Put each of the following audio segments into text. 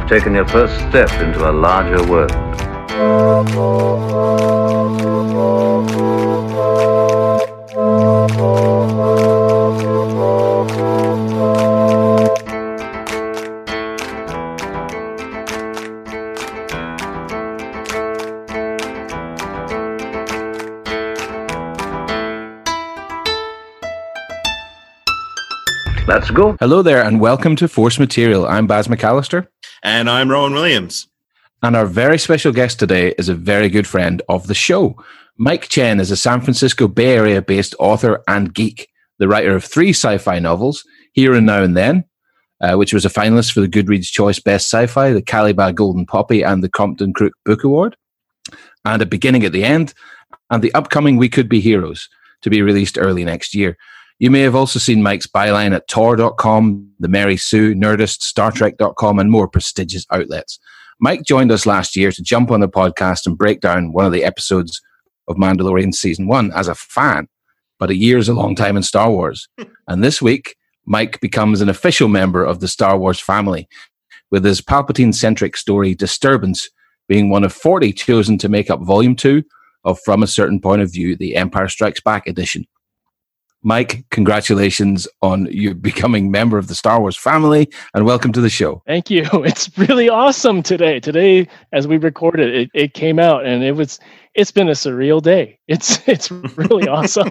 you've taken your first step into a larger world. Let's go. Hello there, and welcome to Force Material. I'm Baz McAllister. And I'm Rowan Williams. And our very special guest today is a very good friend of the show. Mike Chen is a San Francisco Bay Area based author and geek, the writer of three sci fi novels, Here and Now and Then, uh, which was a finalist for the Goodreads Choice Best Sci Fi, the CALIBA Golden Poppy, and the Compton Crook Book Award, and A Beginning at the End, and the upcoming We Could Be Heroes, to be released early next year. You may have also seen Mike's byline at Tor.com, The Mary Sue, Nerdist, StarTrek.com, and more prestigious outlets. Mike joined us last year to jump on the podcast and break down one of the episodes of Mandalorian Season 1 as a fan, but a year is a long time in Star Wars. and this week, Mike becomes an official member of the Star Wars family, with his Palpatine centric story Disturbance being one of 40 chosen to make up Volume 2 of From a Certain Point of View, the Empire Strikes Back edition. Mike, congratulations on you becoming member of the Star Wars family and welcome to the show. Thank you. It's really awesome today. Today, as we recorded, it, it came out and it was it's been a surreal day. It's it's really awesome.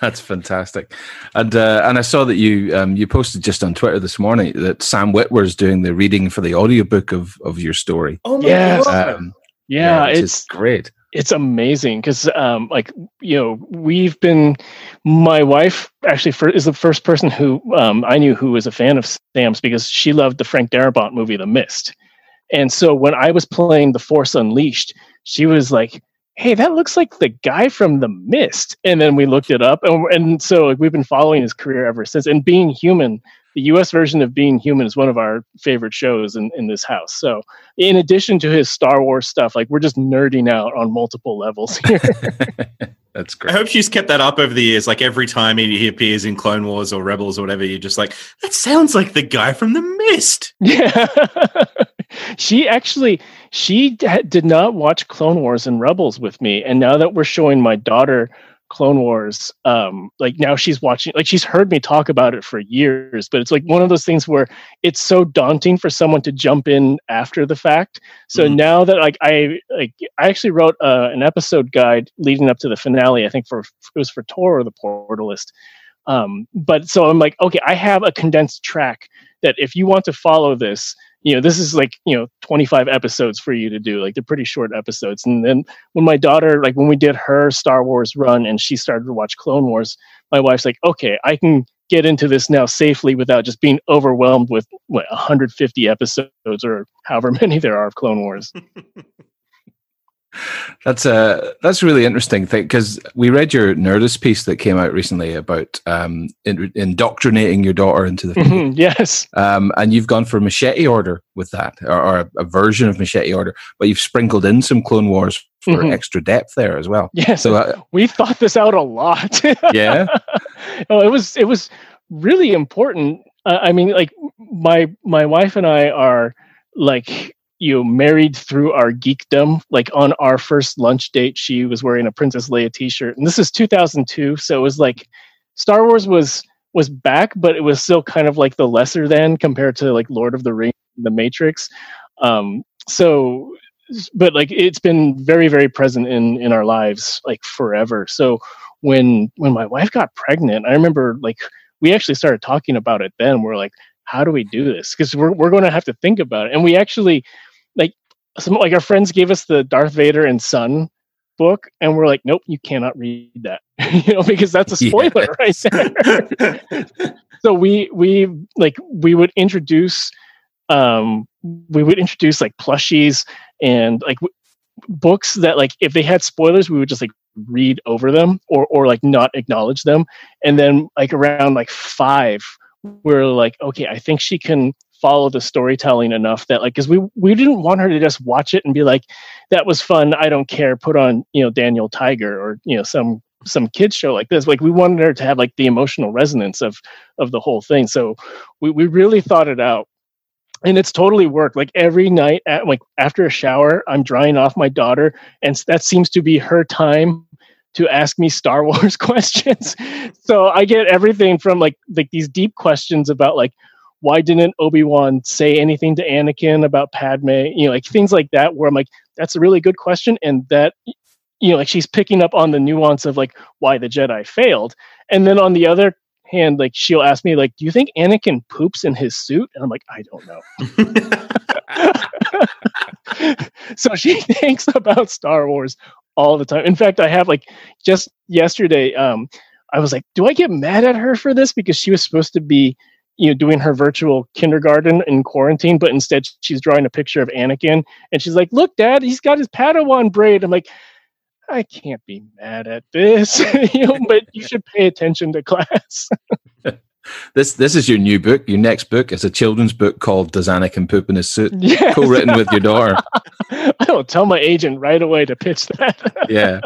That's fantastic, and uh, and I saw that you um, you posted just on Twitter this morning that Sam Witwer is doing the reading for the audiobook of of your story. Oh my yes. god! Um, yeah, yeah it's great it's amazing because um, like you know we've been my wife actually for, is the first person who um, i knew who was a fan of sam's because she loved the frank darabont movie the mist. And so when i was playing the force unleashed she was like hey that looks like the guy from the mist. And then we looked it up and, and so like, we've been following his career ever since. And being human the US version of Being Human is one of our favorite shows in, in this house. So, in addition to his Star Wars stuff, like we're just nerding out on multiple levels here. That's great. I hope she's kept that up over the years. Like every time he, he appears in Clone Wars or Rebels or whatever, you're just like, that sounds like the guy from The Mist. Yeah. she actually she did not watch Clone Wars and Rebels with me, and now that we're showing my daughter Clone Wars, um, like now she's watching, like she's heard me talk about it for years, but it's like one of those things where it's so daunting for someone to jump in after the fact. So mm-hmm. now that like I like I actually wrote uh, an episode guide leading up to the finale. I think for it was for Tor or the Portalist. Um, but so I'm like, okay, I have a condensed track that if you want to follow this, you know this is like you know 25 episodes for you to do like they're pretty short episodes. And then when my daughter like when we did her star wars run and she started to watch clone wars my wife's like okay i can get into this now safely without just being overwhelmed with what 150 episodes or however many there are of clone wars That's a that's a really interesting thing because we read your Nerdist piece that came out recently about um, in, indoctrinating your daughter into the mm-hmm, yes, um, and you've gone for machete order with that, or, or a, a, version of machete order, but you've sprinkled in some Clone Wars for mm-hmm. extra depth there as well. Yeah, so uh, we've thought this out a lot. yeah, oh, it was it was really important. Uh, I mean, like my my wife and I are like you know married through our geekdom. Like on our first lunch date she was wearing a princess leia t-shirt. And this is 2002 so it was like star wars was was back but it was still kind of like the lesser than compared to like lord of the rings the matrix. Um so but like it's been very very present in in our lives like forever. So when when my wife got pregnant i remember like we actually started talking about it then. We're like how do we do this? Because we're, we're going to have to think about it. And we actually like some like our friends gave us the Darth Vader and Son book, and we're like, nope, you cannot read that, you know, because that's a spoiler yeah. right there. so we we like we would introduce um we would introduce like plushies and like w- books that like if they had spoilers we would just like read over them or or like not acknowledge them and then like around like five we're like okay i think she can follow the storytelling enough that like because we we didn't want her to just watch it and be like that was fun i don't care put on you know daniel tiger or you know some some kids show like this like we wanted her to have like the emotional resonance of of the whole thing so we, we really thought it out and it's totally worked. Like every night, at like after a shower, I'm drying off my daughter, and that seems to be her time to ask me Star Wars questions. so I get everything from like like these deep questions about like why didn't Obi Wan say anything to Anakin about Padme? You know, like things like that. Where I'm like, that's a really good question, and that you know, like she's picking up on the nuance of like why the Jedi failed. And then on the other hand, like she'll ask me, like, do you think Anakin poops in his suit? And I'm like, I don't know. so she thinks about Star Wars all the time. In fact, I have like just yesterday, um, I was like, do I get mad at her for this? Because she was supposed to be, you know, doing her virtual kindergarten in quarantine, but instead she's drawing a picture of Anakin and she's like, look, dad, he's got his Padawan braid. I'm like, I can't be mad at this, you know, but you should pay attention to class. this this is your new book. Your next book is a children's book called "Does Anakin Poop in His Suit?" Yes. Co-written with your daughter. I don't tell my agent right away to pitch that. yeah,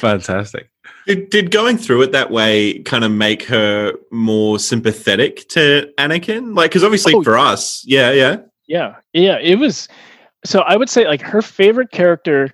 fantastic. Did, did going through it that way kind of make her more sympathetic to Anakin? Like, because obviously oh, for us, yeah, yeah, yeah, yeah, it was. So I would say like her favorite character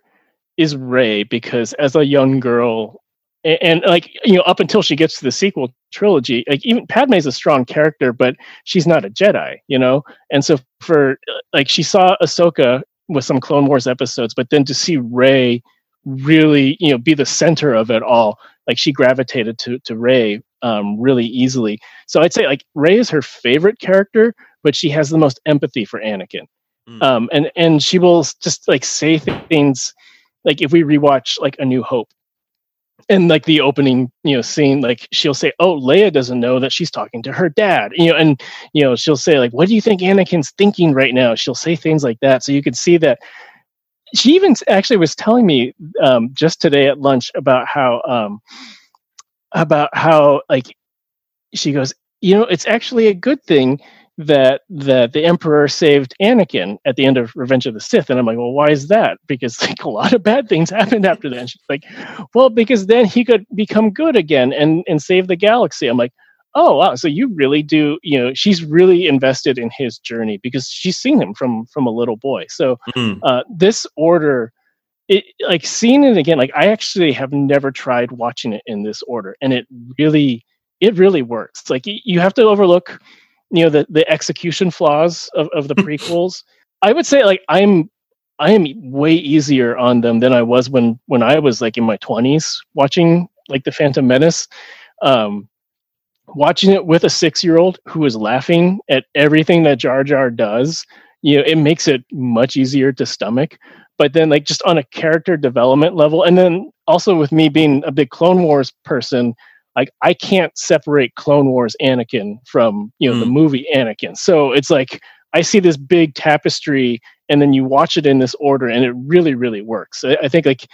is Rey because as a young girl, and, and, like you know, up until she gets to the sequel trilogy, like even Padme's a strong character, but she's not a Jedi, you know. And so for like she saw Ahsoka with some Clone Wars episodes, but then to see Rey really, you know, be the center of it all, like she gravitated to to Rey um, really easily. So I'd say like rey is her favorite character, but she has the most empathy for Anakin. Mm. Um, and and she will just like say things like if we rewatch like A New Hope, and like the opening you know scene like she'll say oh leia doesn't know that she's talking to her dad you know and you know she'll say like what do you think anakin's thinking right now she'll say things like that so you can see that she even actually was telling me um, just today at lunch about how um, about how like she goes you know it's actually a good thing that that the emperor saved Anakin at the end of Revenge of the Sith, and I'm like, well, why is that? Because like a lot of bad things happened after that. And she's like, well, because then he could become good again and and save the galaxy. I'm like, oh wow, so you really do, you know, she's really invested in his journey because she's seen him from from a little boy. So mm-hmm. uh, this order. It, like seeing it again, like I actually have never tried watching it in this order, and it really, it really works. Like you have to overlook you know the the execution flaws of, of the prequels i would say like i'm i am way easier on them than i was when when i was like in my 20s watching like the phantom menace um watching it with a six year old who is laughing at everything that jar jar does you know it makes it much easier to stomach but then like just on a character development level and then also with me being a big clone wars person like I can't separate Clone Wars Anakin from you know mm. the movie Anakin. So it's like I see this big tapestry, and then you watch it in this order, and it really, really works. I, I think like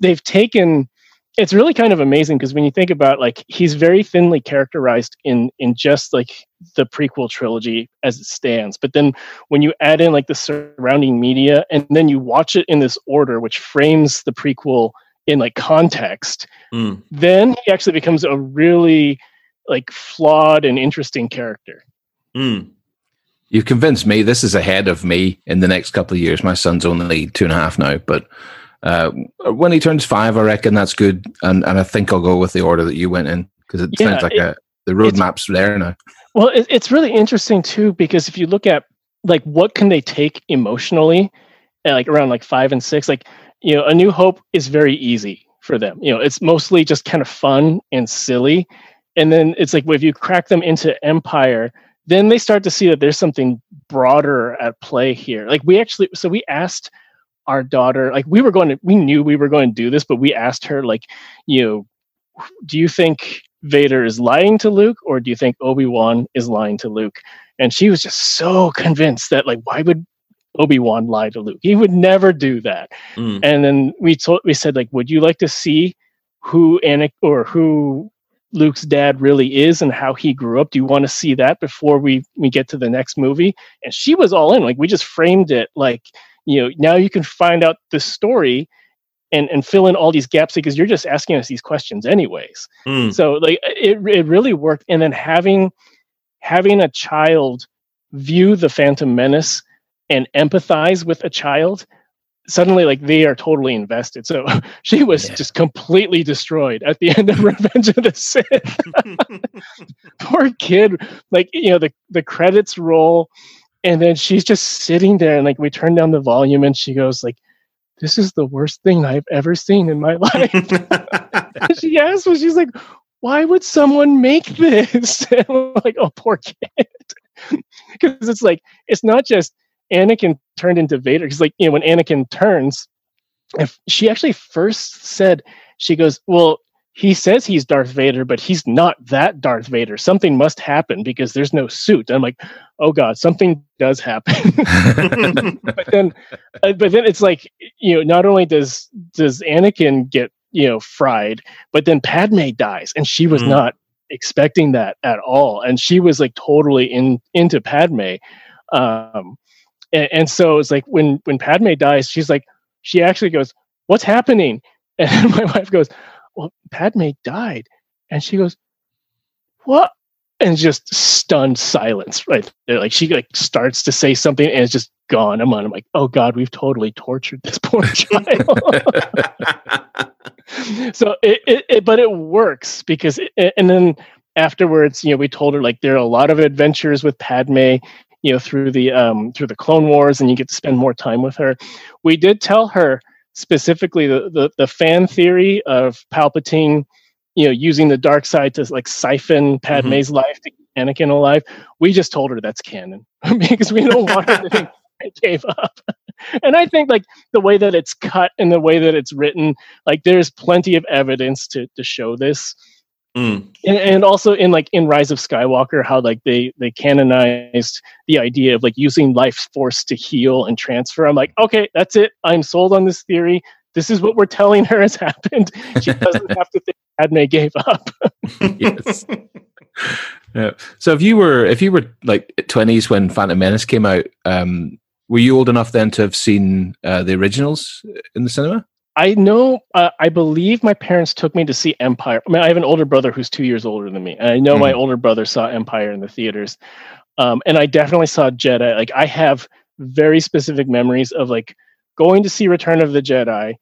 they've taken. It's really kind of amazing because when you think about like he's very thinly characterized in in just like the prequel trilogy as it stands, but then when you add in like the surrounding media and then you watch it in this order, which frames the prequel in like context, mm. then he actually becomes a really like flawed and interesting character. Mm. You've convinced me. This is ahead of me in the next couple of years. My son's only two and a half now, but uh, when he turns five, I reckon that's good. And, and I think I'll go with the order that you went in because it yeah, sounds like it, a, the roadmap's there now. Well, it, it's really interesting too because if you look at like what can they take emotionally, like around like five and six, like you know, A New Hope is very easy for them. You know, it's mostly just kind of fun and silly. And then it's like if you crack them into Empire, then they start to see that there's something broader at play here. Like we actually, so we asked our daughter, like we were going to, we knew we were going to do this, but we asked her, like, you know, do you think Vader is lying to Luke or do you think Obi Wan is lying to Luke? And she was just so convinced that, like, why would Obi Wan lie to Luke. He would never do that. Mm. And then we told we said like, would you like to see who Anik or who Luke's dad really is and how he grew up? Do you want to see that before we we get to the next movie? And she was all in. Like we just framed it like you know now you can find out the story and and fill in all these gaps because you're just asking us these questions anyways. Mm. So like it it really worked. And then having having a child view the Phantom Menace and empathize with a child, suddenly like they are totally invested. So she was Yeah. just completely destroyed at the end of Revenge of the Sith. Poor kid. Like, you know, the, the credits roll and then she's just sitting there and like we turn down the volume and she goes like, This is the worst thing I've ever seen in my life. She asked me, she's like, why would someone make this? Like, oh, poor kid. Because it's like, it's not just Anakin turned into Vader. Because, like, you know, when Anakin turns, if she actually first said, she goes, well, he says he's Darth Vader, but he's not that Darth Vader. Something must happen because there's no suit. And I'm like, oh God, something does happen. but then uh, but then it's like you know not only does does anakin get you know fried but then padme dies and she was Mm. not expecting that at all and she was like totally in into padme um and, and so it's like when when padme dies she's like she actually goes what's happening and my wife goes well padme died and she goes what and just stunned silence right there. Like she like starts to say something and it's just gone. I'm on. I'm like, oh God, we've totally tortured this poor child. so it, it, it, but it works because, it, and then afterwards, you know, we told her like there are a lot of adventures with Padme, you know, through the um through the Clone Wars, and you get to spend more time with her. We did tell her specifically the the, the fan theory of Palpatine you know using the dark side to like siphon mm-hmm. Padme's life to keep Anakin alive. We just told her that's canon because we don't want her to think I gave up. And I think like the way that it's cut and the way that it's written, like there's plenty of evidence to to show this. Mm. And, and also in like in Rise of Skywalker, how like they they canonized the idea of like using life force to heal and transfer. I'm like, okay, that's it. I'm sold on this theory. This is what we're telling her has happened. She doesn't have to think Padme gave up. yes. Yeah. So if you were if you were like twenties when Phantom Menace came out, um, were you old enough then to have seen uh, the originals in the cinema? I know. Uh, I believe my parents took me to see Empire. I mean, I have an older brother who's two years older than me, and I know my older brother saw Empire in the theaters. Um, and I definitely saw Jedi. Like, I have very specific memories of like going to see Return of the Jedi,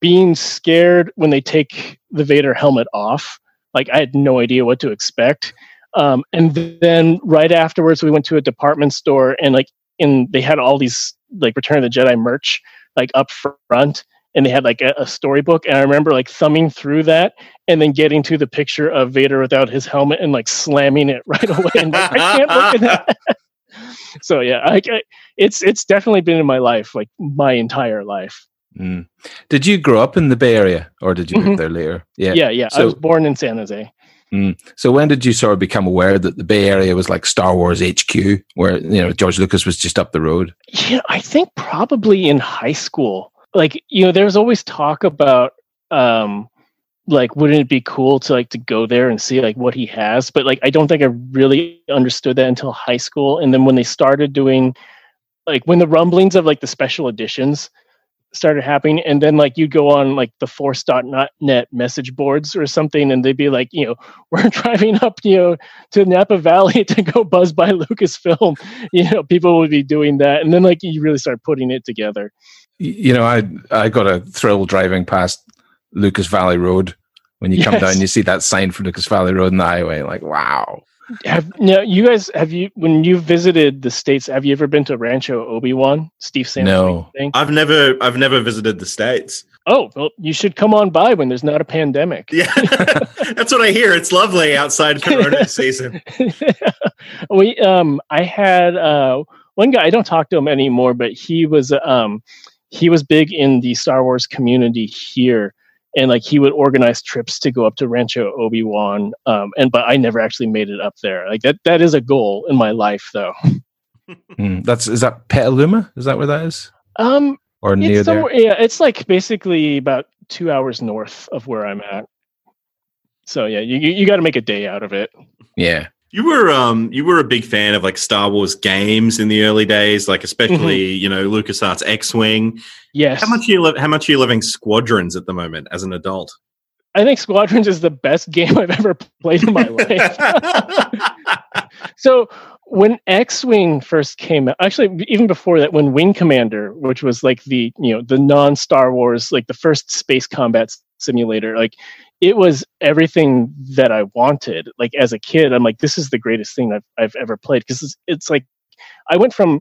being scared when they take the Vader helmet off. Like, I had no idea what to expect. Um, and then right afterwards, we went to a department store, and like, in they had all these like Return of the Jedi merch like up front and they had like a, a storybook and i remember like thumbing through that and then getting to the picture of vader without his helmet and like slamming it right away and like, i can't look at that so yeah I, I, it's it's definitely been in my life like my entire life Mm. Did you grow up in the Bay Area, or did you Mhm. move there later? Yeah. yeah yeah, i was born in san jose So when did you sort of become aware that the Bay Area was like Star Wars HQ, where you know George Lucas was just up the road? yeah i think probably in high school like you know there's always talk about um like wouldn't it be cool to like to go there and see like what he has? But like i don't think i really understood that until high school. And then when they started doing like when the rumblings of like the special editions started happening and then like you go on like theforce.net message boards or something and they'd be like you know we're driving up you know to napa valley to go buzz by lucasfilm. You know people would be doing that. And then like you really start putting it together You know, I I got a thrill driving past Lucas Valley Road. When you come down, you see that sign for Lucas Valley Road in the highway. Like, wow. have now you guys have you when you visited the states have you ever been to rancho obi-wan steve Sam No. thing? I've never I've never visited the states. oh well you should come on by when there's not a pandemic Yeah, that's what I hear. It's lovely outside Corona season. we um i had uh one guy i don't talk to him anymore but he was um he was big in the star wars community here and like he would organize trips to go up to rancho obi-wan um and but i never actually made it up there like that that is a goal in my life though Mm, that's is that Petaluma? Is that where that is, um or near it's there? yeah it's like basically about two hours north of where i'm at so yeah you, you got to make a day out of it Yeah. You were um you were a big fan of like Star Wars games in the early days, like especially you know LucasArts X Wing. yes How much are you li- how much are you loving Squadrons at the moment as an adult? i think squadrons is the best game i've ever played in my life so when X-wing first came out, actually even before that, when Wing Commander, which was like the you know the non-Star Wars, like the first space combat simulator, like it was everything that I wanted. Like as a kid, I'm like, this is the greatest thing I've I've ever played because it's, it's like I went from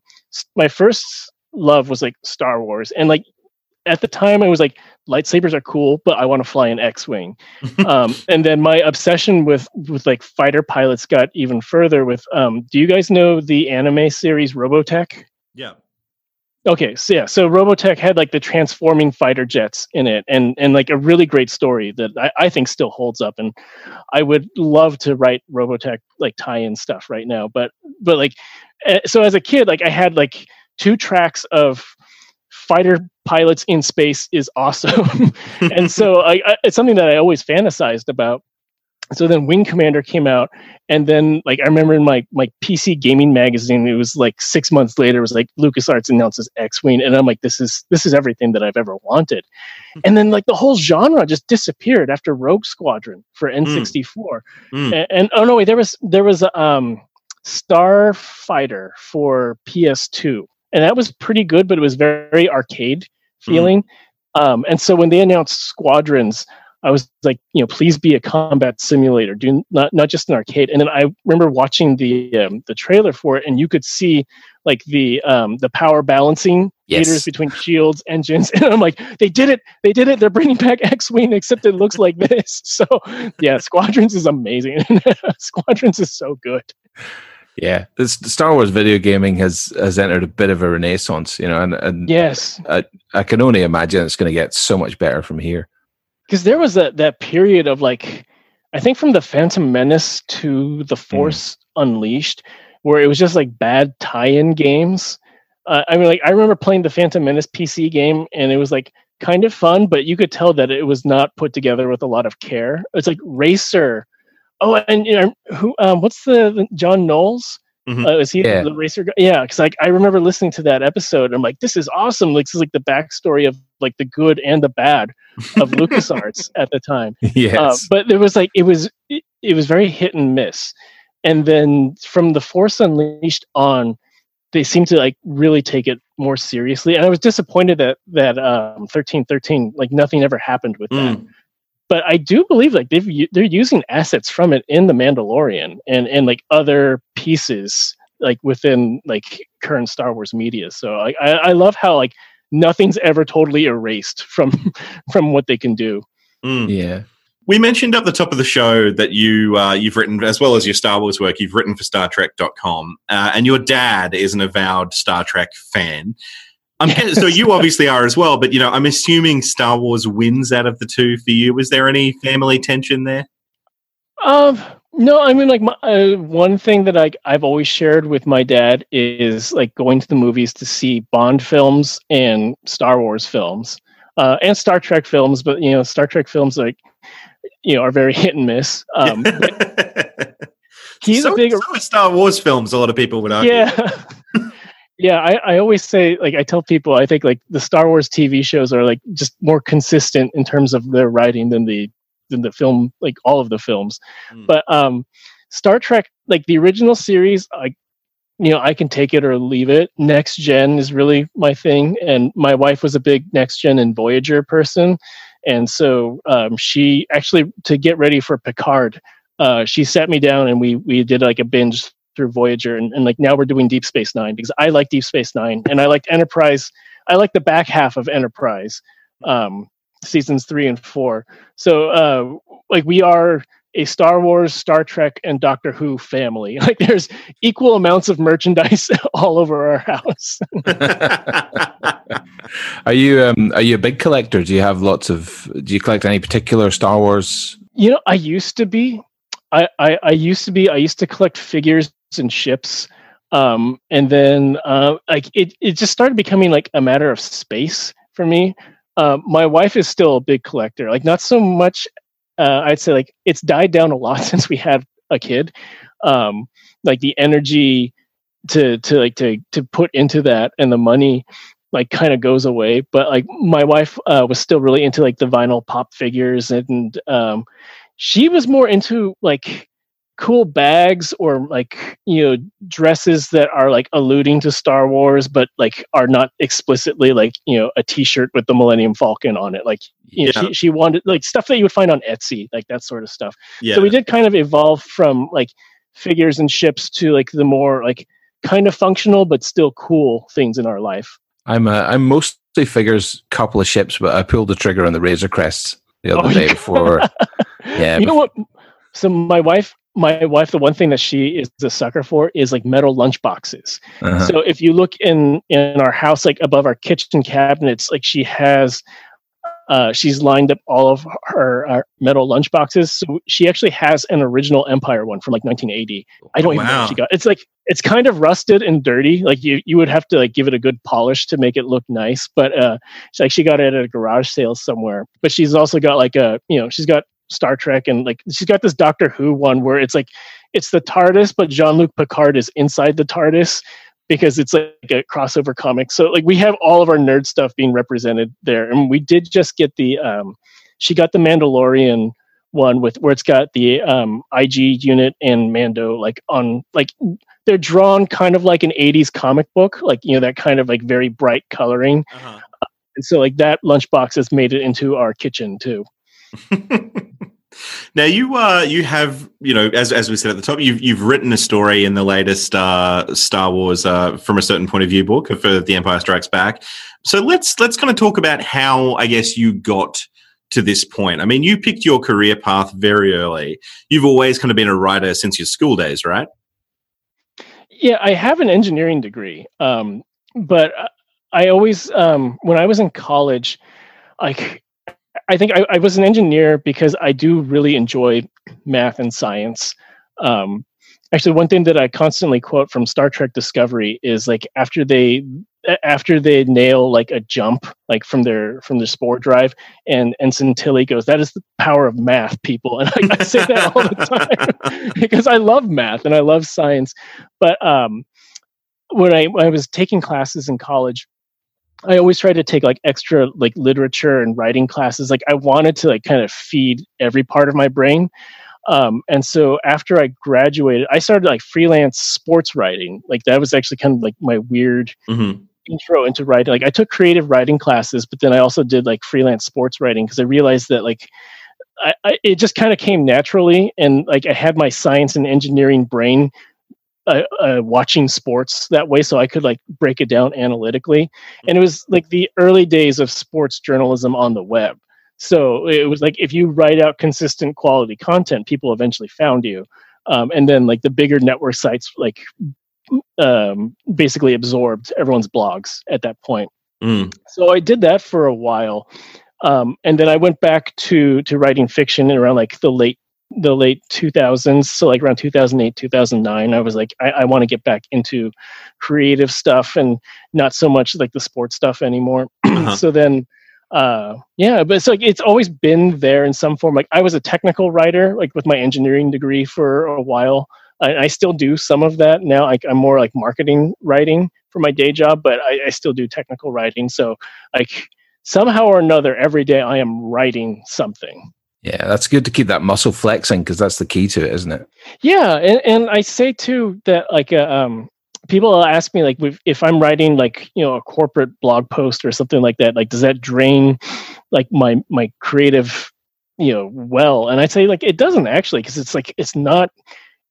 my first love was like Star Wars, and like at the time I was like lightsabers are cool, but I want to fly an X-wing. um, and then my obsession with with like fighter pilots got even further. With um, do you guys know the anime series Robotech? Yeah. Okay, so yeah, so Robotech had like the transforming fighter jets in it, and and like a really great story that I, I think still holds up, and I would love to write Robotech like tie-in stuff right now, but but like, uh, so as a kid, like I had like two tracks of fighter pilots in space is awesome, and so I, I, it's something that I always fantasized about so then wing commander came out and then like i remember in my my pc gaming magazine it was like six months later it was like lucasarts announces x-wing and i'm like this is this is everything that i've ever wanted. And then like the whole genre just disappeared after rogue squadron for n64 Mm. and, and oh no wait there was there was a um starfighter for ps2 and that was pretty good but it was very arcade feeling. Um and so when they announced squadrons I was like, you know, please be a combat simulator, do not not just an arcade. And then I remember watching the um, the trailer for it, and you could see like the um, the power balancing Yes. meters between shields, engines, and I'm like, they did it, they did it. They're bringing back X-wing, except it looks like this. So yeah, Squadrons is amazing. Squadrons is so good. Yeah, this Star Wars video gaming has has entered a bit of a renaissance, you know, and, and Yes, I can only imagine it's going to get so much better from here. Because there was that that period of like i think from the phantom menace to the force unleashed where it was just like bad tie-in games. Uh, i mean like i remember playing the phantom menace pc game and it was like kind of fun but you could tell that it was not put together with a lot of care. It's like racer. Oh and you know who um what's the, the john knowles Mhm. uh, is he Yeah. the racer guy? yeah because like i remember listening to that episode and i'm like this is awesome like this is like the backstory of like the good and the bad of LucasArts at the time. yes, Uh, but there was like it was it, it was very hit and miss. And then from the Force Unleashed on, they seemed to like really take it more seriously. And I was disappointed that that um, thirteen thirteen like nothing ever happened with that. But I do believe like they've they're using assets from it in the Mandalorian and and like other pieces like within like current Star Wars media. So I I, I love how like nothing's ever totally erased from from what they can do. Mm. yeah, We mentioned at the top of the show that you uh, you've written as well as your Star Wars work. You've written for StarTrek.com, uh, and your dad is an avowed Star Trek fan. I'm guess- so you obviously are as well, but you know I'm assuming Star Wars wins out of the two for you. Was there any family tension there? Um, no, I mean, like my, uh, one thing that I I've always shared with my dad is like going to the movies to see Bond films and Star Wars films, uh, and Star Trek films. But you know, Star Trek films like you know are very hit and miss. Um, he's so, a big so Star Wars films. A lot of people would argue. yeah. Yeah, I, I always say like I tell people I think like the Star Wars TV shows are like just more consistent in terms of their writing than the than the film like all of the films. Mm. But um Star Trek like the original series I you know I can take it or leave it. Next gen is really my thing and my wife was a big next gen and Voyager person and so um she actually to get ready for Picard uh she sat me down and we we did like a binge through Voyager, and, and like now we're doing Deep Space Nine because I like Deep Space Nine, and I liked Enterprise. I like the back half of Enterprise, um, seasons three and four. So uh, like we are a Star Wars, Star Trek, and Doctor Who family. Like there's equal amounts of merchandise all over our house. are you um, are you a big collector? Do you have lots of? Do you collect any particular Star Wars? You know, I used to be. I, I, I used to be. I used to collect figures and ships, um, and then uh, like it, it just started becoming like a matter of space for me. Uh, my wife is still a big collector. Like not so much. Uh, I'd say like it's died down a lot since we had a kid. Um, like the energy to to like to to put into that and the money like kind of goes away. But like my wife uh, was still really into like the vinyl pop figures and um, she was more into like cool bags or like you know dresses that are like alluding to Star Wars, but like are not explicitly like you know a T-shirt with the Millennium Falcon on it. Like you know, she she wanted like stuff that you would find on Etsy, like that sort of stuff. Yeah. So we did kind of evolve from like figures and ships to like the more like kind of functional but still cool things in our life. I'm uh, I'm mostly figures, couple of ships, but I pulled the trigger on the Razor Crests the other Oh, day yeah. before. Yeah, you know what? So my wife, my wife, the one thing that she is a sucker for is like metal lunch boxes. uh-huh. So if you look in in our house, like above our kitchen cabinets, like she has, uh, she's lined up all of her, our metal lunch boxes. So she actually has an original Empire one from like 1980. I don't even know what she got. It's like it's kind of rusted and dirty. Like you you would have to like give it a good polish to make it look nice. But uh, like she got it at a garage sale somewhere. But she's also got like a you know she's got Star Trek and like she's got this Doctor Who one where it's like it's the TARDIS, but Jean Luc Picard is inside the TARDIS because it's like a crossover comic. So like we have all of our nerd stuff being represented there, and we did just get the um, she got the Mandalorian one with where it's got the um, IG unit and Mando like on like they're drawn kind of like an 80s comic book, like you know that kind of like very bright coloring, Uh-huh. and so like that lunchbox has made it into our kitchen too. now you uh you have you know as as we said at the top you've you've written a story in the latest uh Star Wars uh from a certain point of view book for The Empire Strikes Back. So let's let's kind of talk about how I guess you got to this point. I mean, you picked your career path very early. You've always kind of been a writer since your school days, right? Yeah, I have an engineering degree, um, but I always, um, when I was in college, like I think I, I was an engineer because I do really enjoy math and science. Um, actually, one thing that I constantly quote from Star Trek Discovery is like after they after they nail like a jump like from their from their spore drive and ensign tilly goes that is the power of math people and I, I say that all the time because i love math and i love science but um when i when i was taking classes in college i always tried to take like extra like literature and writing classes like i wanted to like kind of feed every part of my brain. Um, and so after i graduated i started like freelance sports writing. Like that was actually kind of like my weird hmm intro into writing. Like i took creative writing classes but then i also did like freelance sports writing because i realized that like I, I, it just kind of came naturally and like i had my science and engineering brain uh, uh, watching sports that way so i could like break it down analytically. And it was like the early days of sports journalism on the web. So it was like if you write out consistent quality content people eventually found you. Um, and then like the bigger network sites like um, basically absorbed everyone's blogs at that point. Mm. so I did that for a while, um, and then I went back to to writing fiction in around like the late the late 2000s. So like around 2008, 2009, I was like, I, I want to get back into creative stuff and not so much like the sports stuff anymore. Uh-huh. so then. Uh, yeah, but it's like it's always been there in some form. Like I was a technical writer, like with my engineering degree for a while. I, I still do some of that now. Like I'm more like marketing writing for my day job, but I, I still do technical writing. So like somehow or another, every day I am writing something. Yeah, that's good to keep that muscle flexing because that's the key to it, isn't it? Yeah, and, and I say too that like uh, um, people ask me like if, I'm writing like you know a corporate blog post or something like that, like does that drain like my my creative you know well? And I say like it doesn't actually because it's like it's not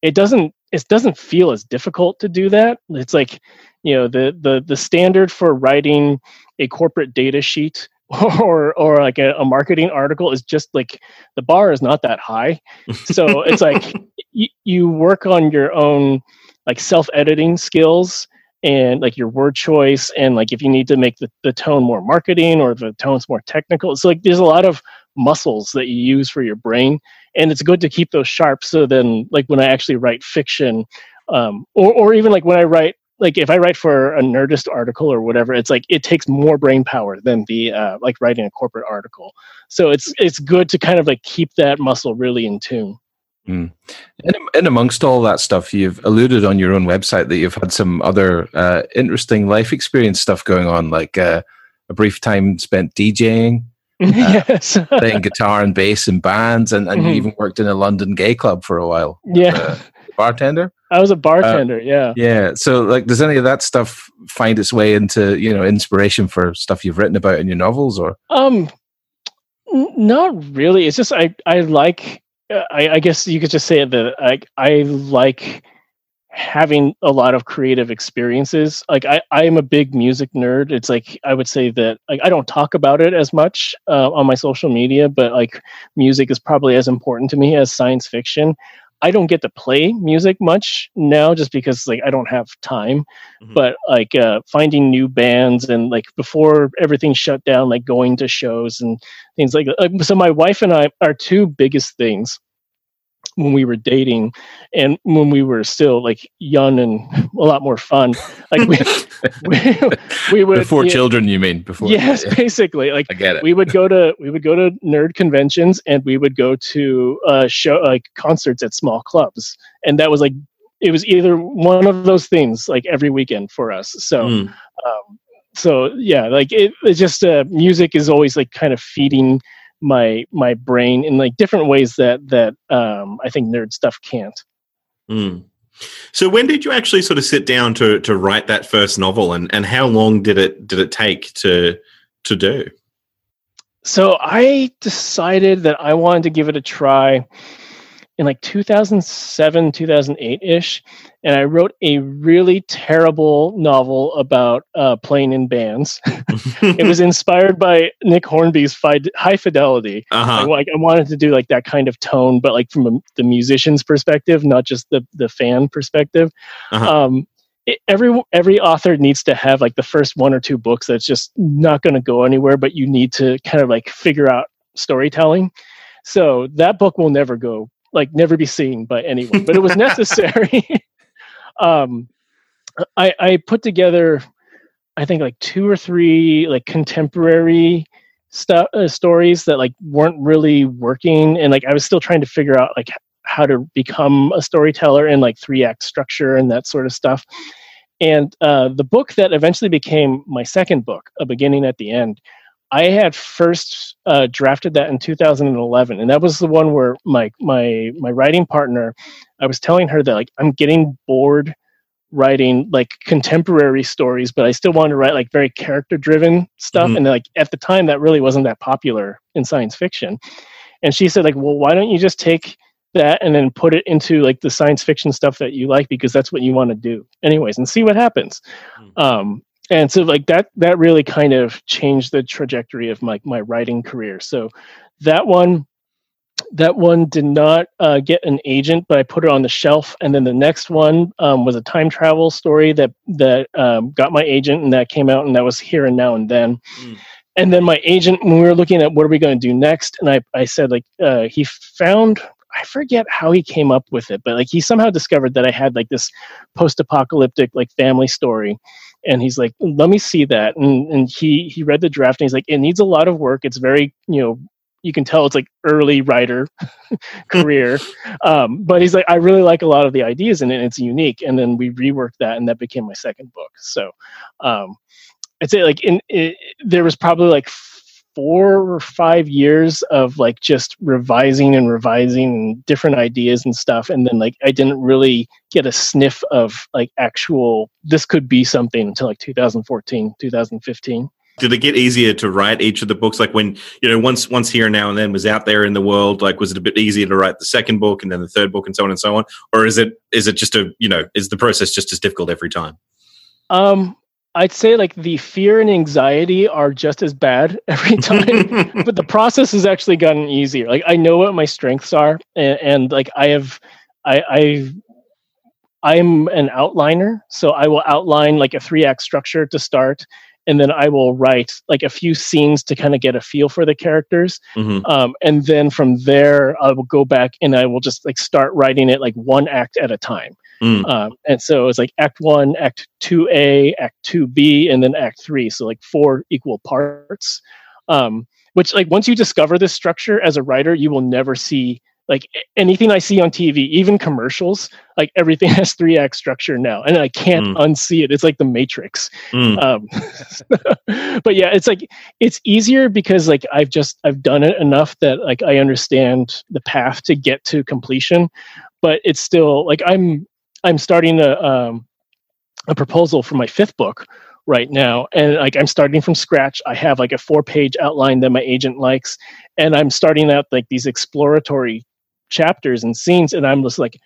it doesn't it doesn't feel as difficult to do that. It's like you know the the the standard for writing a corporate data sheet or or like a, a marketing article is just like the bar is not that high. So it's like y- you work on your own like self-editing skills and like your word choice and like if you need to make the, the tone more marketing or the tone's more technical. So like there's a lot of muscles that you use for your brain and it's good to keep those sharp. So then like when i actually write fiction um, or, or even like when i write like if i write for a nerdist article or whatever it's like it takes more brain power than the uh, like writing a corporate article so it's it's good to kind of like keep that muscle really in tune And in amongst all that stuff, you've alluded on your own website that you've had some other uh, interesting life experience stuff going on, like uh, a brief time spent DJing, yes. playing guitar and bass in bands, and, and you Mhm. even worked in a London gay club for a while. yeah. Uh, bartender. I was a bartender. yeah. Yeah. So, like, does any of that stuff find its way into you know inspiration for stuff you've written about in your novels, or Um, n- not really. It's just I I like. Uh, I, I guess you could just say that I I like having a lot of creative experiences. Like I I am a big music nerd. It's like I would say that like I don't talk about it as much uh, on my social media, but like music is probably as important to me as science fiction. I don't get to play music much now just because like I don't have time. Mhm. But like uh finding new bands and like before everything shut down, like going to shows and things like that. Uh, so my wife and I our two biggest things when we were dating and when we were still like young and a lot more fun like we we, we would before yeah, children? You mean before? yes Yeah, basically like I get it. we would go to we would go to nerd conventions and we would go to uh show like concerts at small clubs and that was like it was either one of those things like every weekend for us so Mm. um, so yeah like it, it's just uh, music is always like kind of feeding my my brain in like different ways that that um i think nerd stuff can't Mm. So when did you actually sort of sit down to to write that first novel, and and how long did it did it take to to do? so i decided that i wanted to give it a try in like 2007 2008ish and i wrote a really terrible novel about uh, playing in bands it was inspired by nick hornby's Fi- high fidelity uh I, huh. like I wanted to do like that kind of tone, but like from a, the musician's perspective, not just the the fan perspective. Uh-huh. Um, it, every every author needs to have like the first one or two books that's just not going to go anywhere, but you need to kind of like figure out storytelling. So that book will never go like never be seen by anyone, but it was necessary. um, I I put together, I think like two or three like contemporary stuff uh, stories that like weren't really working and like i was still trying to figure out like how to become a storyteller and like three act structure and that sort of stuff and uh, the book that eventually became my second book a beginning at the end i had first uh, drafted that in 2011 and that was the one where my my my writing partner i was telling her that like i'm getting bored writing like contemporary stories, but I still wanted to write like very character driven stuff. Mhm. And like at the time, that really wasn't that popular in science fiction. And she said, like, well, why don't you just take that and then put it into like the science fiction stuff that you like because that's what you want to do, anyways, and see what happens. Mm. Um, and so like that that really kind of changed the trajectory of my my writing career. So that one that one did not uh, get an agent, but I put it on the shelf. And then the next one um, was a time travel story that that um, got my agent, and that came out, and that was here and now and then. Mm. And then my agent, when we were looking at what are we going to do next, and I I said like uh, he found. I forget how he came up with it, but like he somehow discovered that I had like this post-apocalyptic like family story, and he's like, "Let me see that." And and he he read the draft, and he's like, "It needs a lot of work. It's very you know you can tell it's like early writer career um, but he's like i really like a lot of the ideas in it and it's unique and then we reworked that and that became my second book so um, i'd say like in it, there was probably like four or five years of like just revising and revising and different ideas and stuff and then like i didn't really get a sniff of like actual this could be something until like 2014 2015 Did it get easier to write each of the books? Like when you know once once here and now and then was out there in the world. Like was it a bit easier to write the second book and then the third book and so on and so on, or is it is it just a you know is the process just as difficult every time? Um, I'd say like the fear and anxiety are just as bad every time, but the process has actually gotten easier. Like I know what my strengths are, and, and like I have, I, I, I'm an outliner, so I will outline like a three act structure to start, and then I will write like a few scenes to kind of get a feel for the characters, Mhm. um, and then from there I will go back and I will just like start writing it like one act at a time. Mm. Um, and so it's like Act One, Act Two A, Act Two B, and then Act Three. So like four equal parts. Um, which like once you discover this structure as a writer, you will never see like anything I see on TV, even commercials, like everything has three act structure now, and I can't mm. unsee it. It's like the Matrix. Mm. Um, but yeah, it's like it's easier because like I've just I've done it enough that like I understand the path to get to completion. But it's still like I'm I'm starting a um, a proposal for my fifth book right now. And like i'm starting from scratch. I have like a four page outline that my agent likes. And i'm starting out like these exploratory chapters and scenes. And i'm just like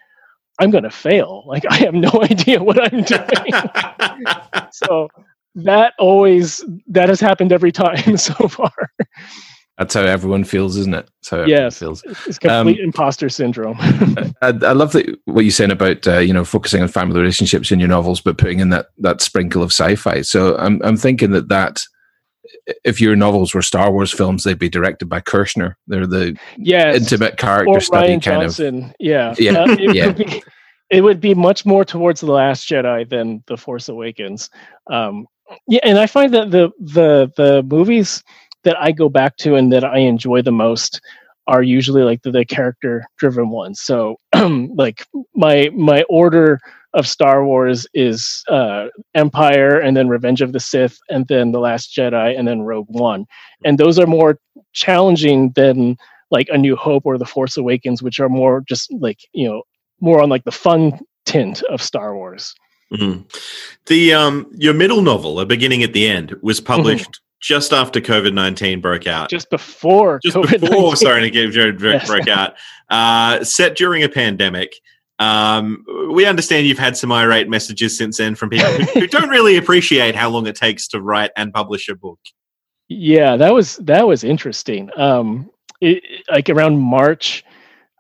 i'm going to fail. Like i have no idea what i'm doing. So that always that has happened every time so far that's how everyone feels, isn't it? So yes, feels. It's complete um, imposter syndrome. I, I, love that what you're saying about uh, you know focusing on family relationships in your novels, but putting in that that sprinkle of sci-fi. So I'm I'm thinking that that if your novels were Star Wars films, they'd be directed by Kershner. They're the yes. intimate character or study Rian kind Johnson. of. Yeah, yeah, uh, it, yeah. Would be, it would be much more towards the Last Jedi than the Force Awakens. Um, yeah, and I find that the the the movies that I go back to and that I enjoy the most are usually like the, the character driven ones. So like my my order of Star Wars is uh, Empire and then Revenge of the Sith and then The Last Jedi and then Rogue One. And those are more challenging than like A New Hope or The Force Awakens, which are more just like, you know, more on like the fun tint of Star Wars. Mm-hmm. The um your middle novel, A Beginning at the End, was mm-hmm. published just after COVID nineteen broke out. Just before just COVID-19. before sorry to give yes. broke out. Uh, set during a pandemic. Um, we understand you've had some irate messages since then from people who, who don't really appreciate how long it takes to write and publish a book. Yeah, that was that was interesting. Um, it, like around March,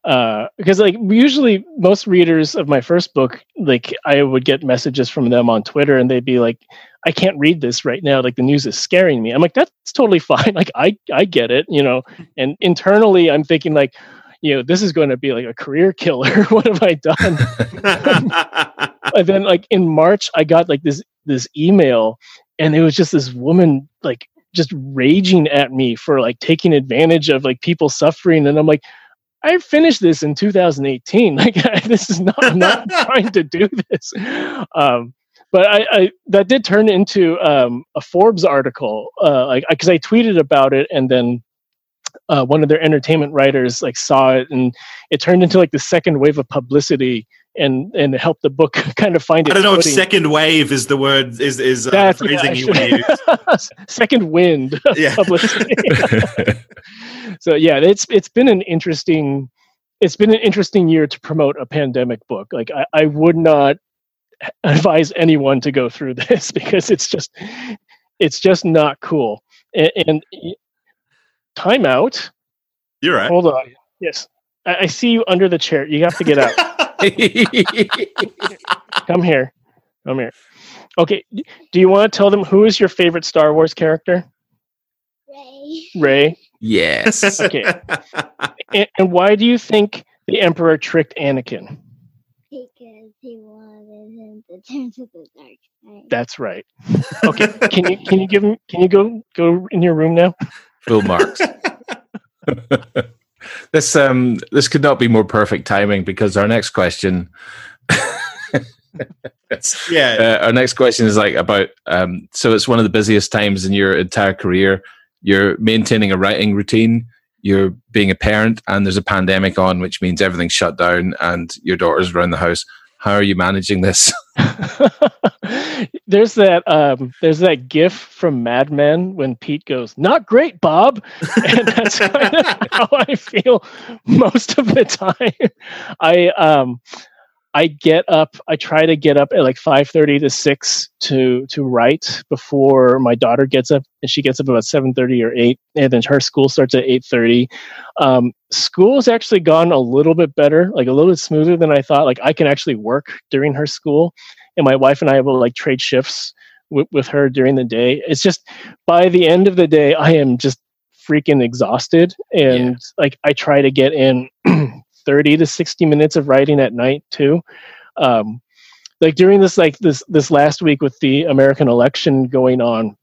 uh, because like usually most readers of my first book, like I would get messages from them on Twitter, and they'd be like, "I can't read this right now. Like the news is scaring me." I'm like, "That's totally fine. Like I I get it, you know." And internally, I'm thinking like, you know, this is going to be like a career killer. what have I done? and then like in March, I got like this this email, and it was just this woman like just raging at me for like taking advantage of like people suffering, and I'm like I finished this in 2018. Like this is not I'm not trying to do this. Um, but I, I, that did turn into um, a Forbes article, uh, like because I tweeted about it, and then uh, one of their entertainment writers like saw it, and it turned into like the second wave of publicity, and and helped the book kind of find. I don't know footing. if second wave is the word is is uh, phrasing yeah, you use. second wind yeah. publicity so yeah, it's it's been an interesting it's been an interesting year to promote a pandemic book. Like I, I would not advise anyone to go through this because it's just it's just not cool. And, and time out. You're right. Hold on. Yes. I, I see you under the chair. You have to get out. Come here. Come here. Okay. Do you want to tell them who is your favorite Star Wars character? Rey. Rey. Yes. okay. And, and, why do you think the Emperor tricked Anakin? Because he wanted him to turn to the dark side. That's right. Okay. can you can you give him? Can you go go in your room now? Full marks. this um this could not be more perfect timing because our next question. yeah. Uh, our next question is like about um so it's one of the busiest times in your entire career you're maintaining a writing routine, you're being a parent, and there's a pandemic on, which means everything's shut down and your daughter's around the house. How are you managing this? there's that um, there's that gif from Mad Men when Pete goes, "Not great, Bob," and that's kind of how I feel most of the time. I um, I get up. I try to get up at like five thirty to six to to write before my daughter gets up, and she gets up about seven thirty or eight, and then her school starts at eight thirty. Um, school's actually gone a little bit better, like a little bit smoother than I thought. Like I can actually work during her school, and my wife and I will like trade shifts with, with her during the day. It's just by the end of the day, I am just freaking exhausted, and yeah. like I try to get in 30 to 60 minutes of writing at night too um, like during this like this this last week with the american election going on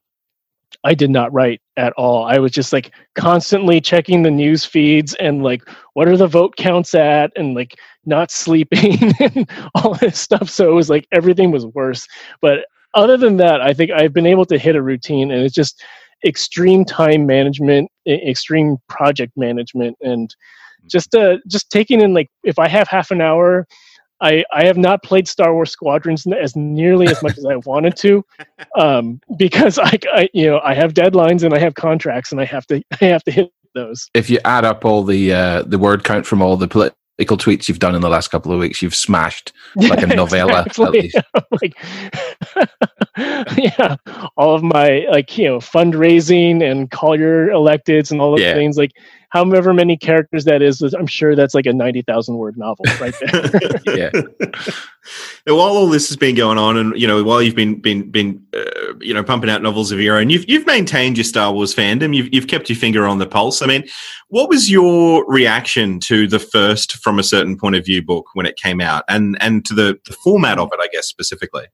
I did not write at all. I was just like constantly checking the news feeds and like what are the vote counts at and like not sleeping and all this stuff. So it was like everything was worse. But other than that, I think I've been able to hit a routine and it's just extreme time management, extreme project management and just uh just taking in like if I have half an hour I, I have not played Star Wars Squadrons as nearly as much as I wanted to, um, because I, I, you know, I have deadlines and I have contracts and I have to, I have to hit those. If you add up all the uh, the word count from all the political tweets you've done in the last couple of weeks, you've smashed like a novella at Exactly. least. like, yeah, all of my like you know fundraising and call your electeds and all those Yeah. things. Like, however many characters that is, I'm sure that's like a ninety thousand word novel right there. Yeah. Now, while all this has been going on, and you know, while you've been been been uh, you know pumping out novels of your own, you've you've maintained your Star Wars fandom. You've you've kept your finger on the pulse. I mean, what was your reaction to the first From a Certain Point of View book when it came out, and and to the the format of it, I guess specifically.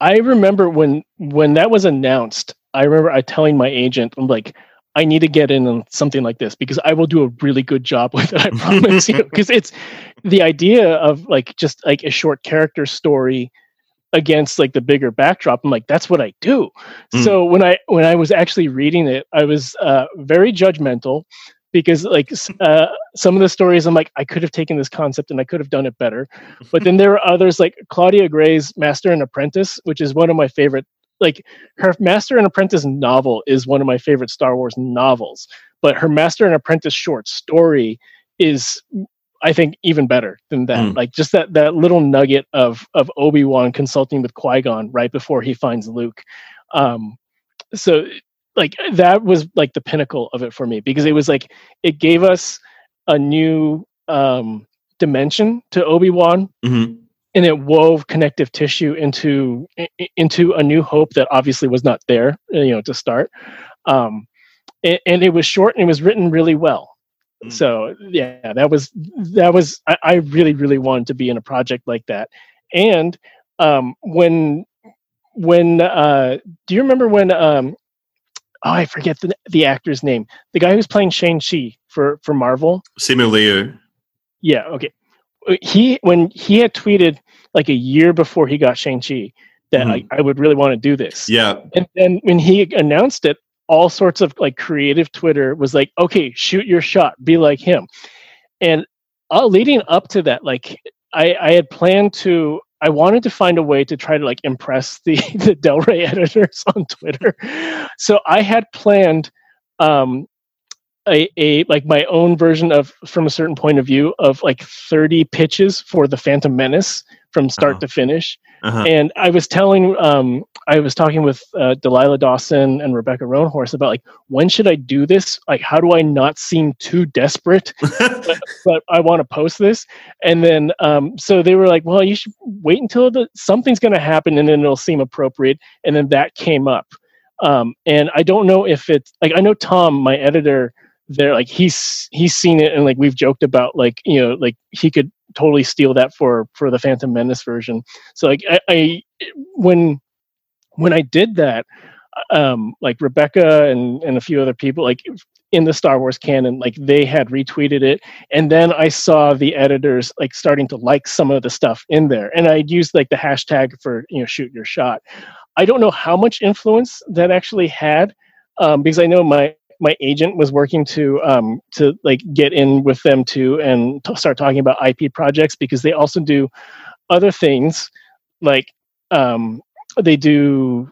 I remember when when that was announced. I remember I telling my agent, I'm like, I need to get in on something like this because I will do a really good job with it. I promise you. Because it's the idea of like just like a short character story against like the bigger backdrop. I'm like, that's what I do. Mm. So when I when I was actually reading it, I was uh, very judgmental because like uh, some of the stories I'm like I could have taken this concept and I could have done it better. But then there are others like Claudia Gray's Master and Apprentice, which is one of my favorite. Like her Master and Apprentice novel is one of my favorite Star Wars novels, but her Master and Apprentice short story is I think even better than that. Mm. Like just that that little nugget of of Obi Wan consulting with Qui Gon right before he finds Luke. Um, so like that was like the pinnacle of it for me because it was like it gave us a new um, dimension to Obi Wan hmm and it wove connective tissue into into a new hope that obviously was not there you know to start um and, and it was short and it was written really well Mm. so yeah that was that was I, I really really wanted to be in a project like that and um when when uh do you remember when um oh i forget the the actor's name the guy who's playing Shang Chi for for marvel Simu Liu. yeah, okay. He when he had tweeted like a year before he got Shang Chi that I, I would really want to do this. Yeah. And then when he announced it, all sorts of like creative Twitter was like, okay, shoot your shot, be like him. And uh, leading up to that, like I, I had planned to I wanted to find a way to try to like impress the the Del Rey editors on Twitter. So I had planned um a, a like my own version of from a certain point of view of like 30 pitches for the Phantom Menace from start Oh. to finish. Uh-huh. And I was telling um I was talking with uh, Delilah Dawson and Rebecca Roanhorse about like when should I do this? Like how do I not seem too desperate but I want to post this. And then, um, so they were like, well, you should wait until the, something's going to happen and then it'll seem appropriate. And then that came up. Um, and I don't know if it's like, I know Tom, my editor there, like he's, he's seen it and like, we've joked about like, you know, like he could totally steal that for, for the Phantom Menace version. So like I, I when, when I did that, um, like Rebecca and, and a few other people, like in the Star Wars canon, like they had retweeted it, and then I saw the editors like starting to like some of the stuff in there, and I'd used like the hashtag for you know shoot your shot. I don't know how much influence that actually had, um, because I know my my agent was working to um, to like get in with them too and to start talking about IP projects because they also do other things like um, they do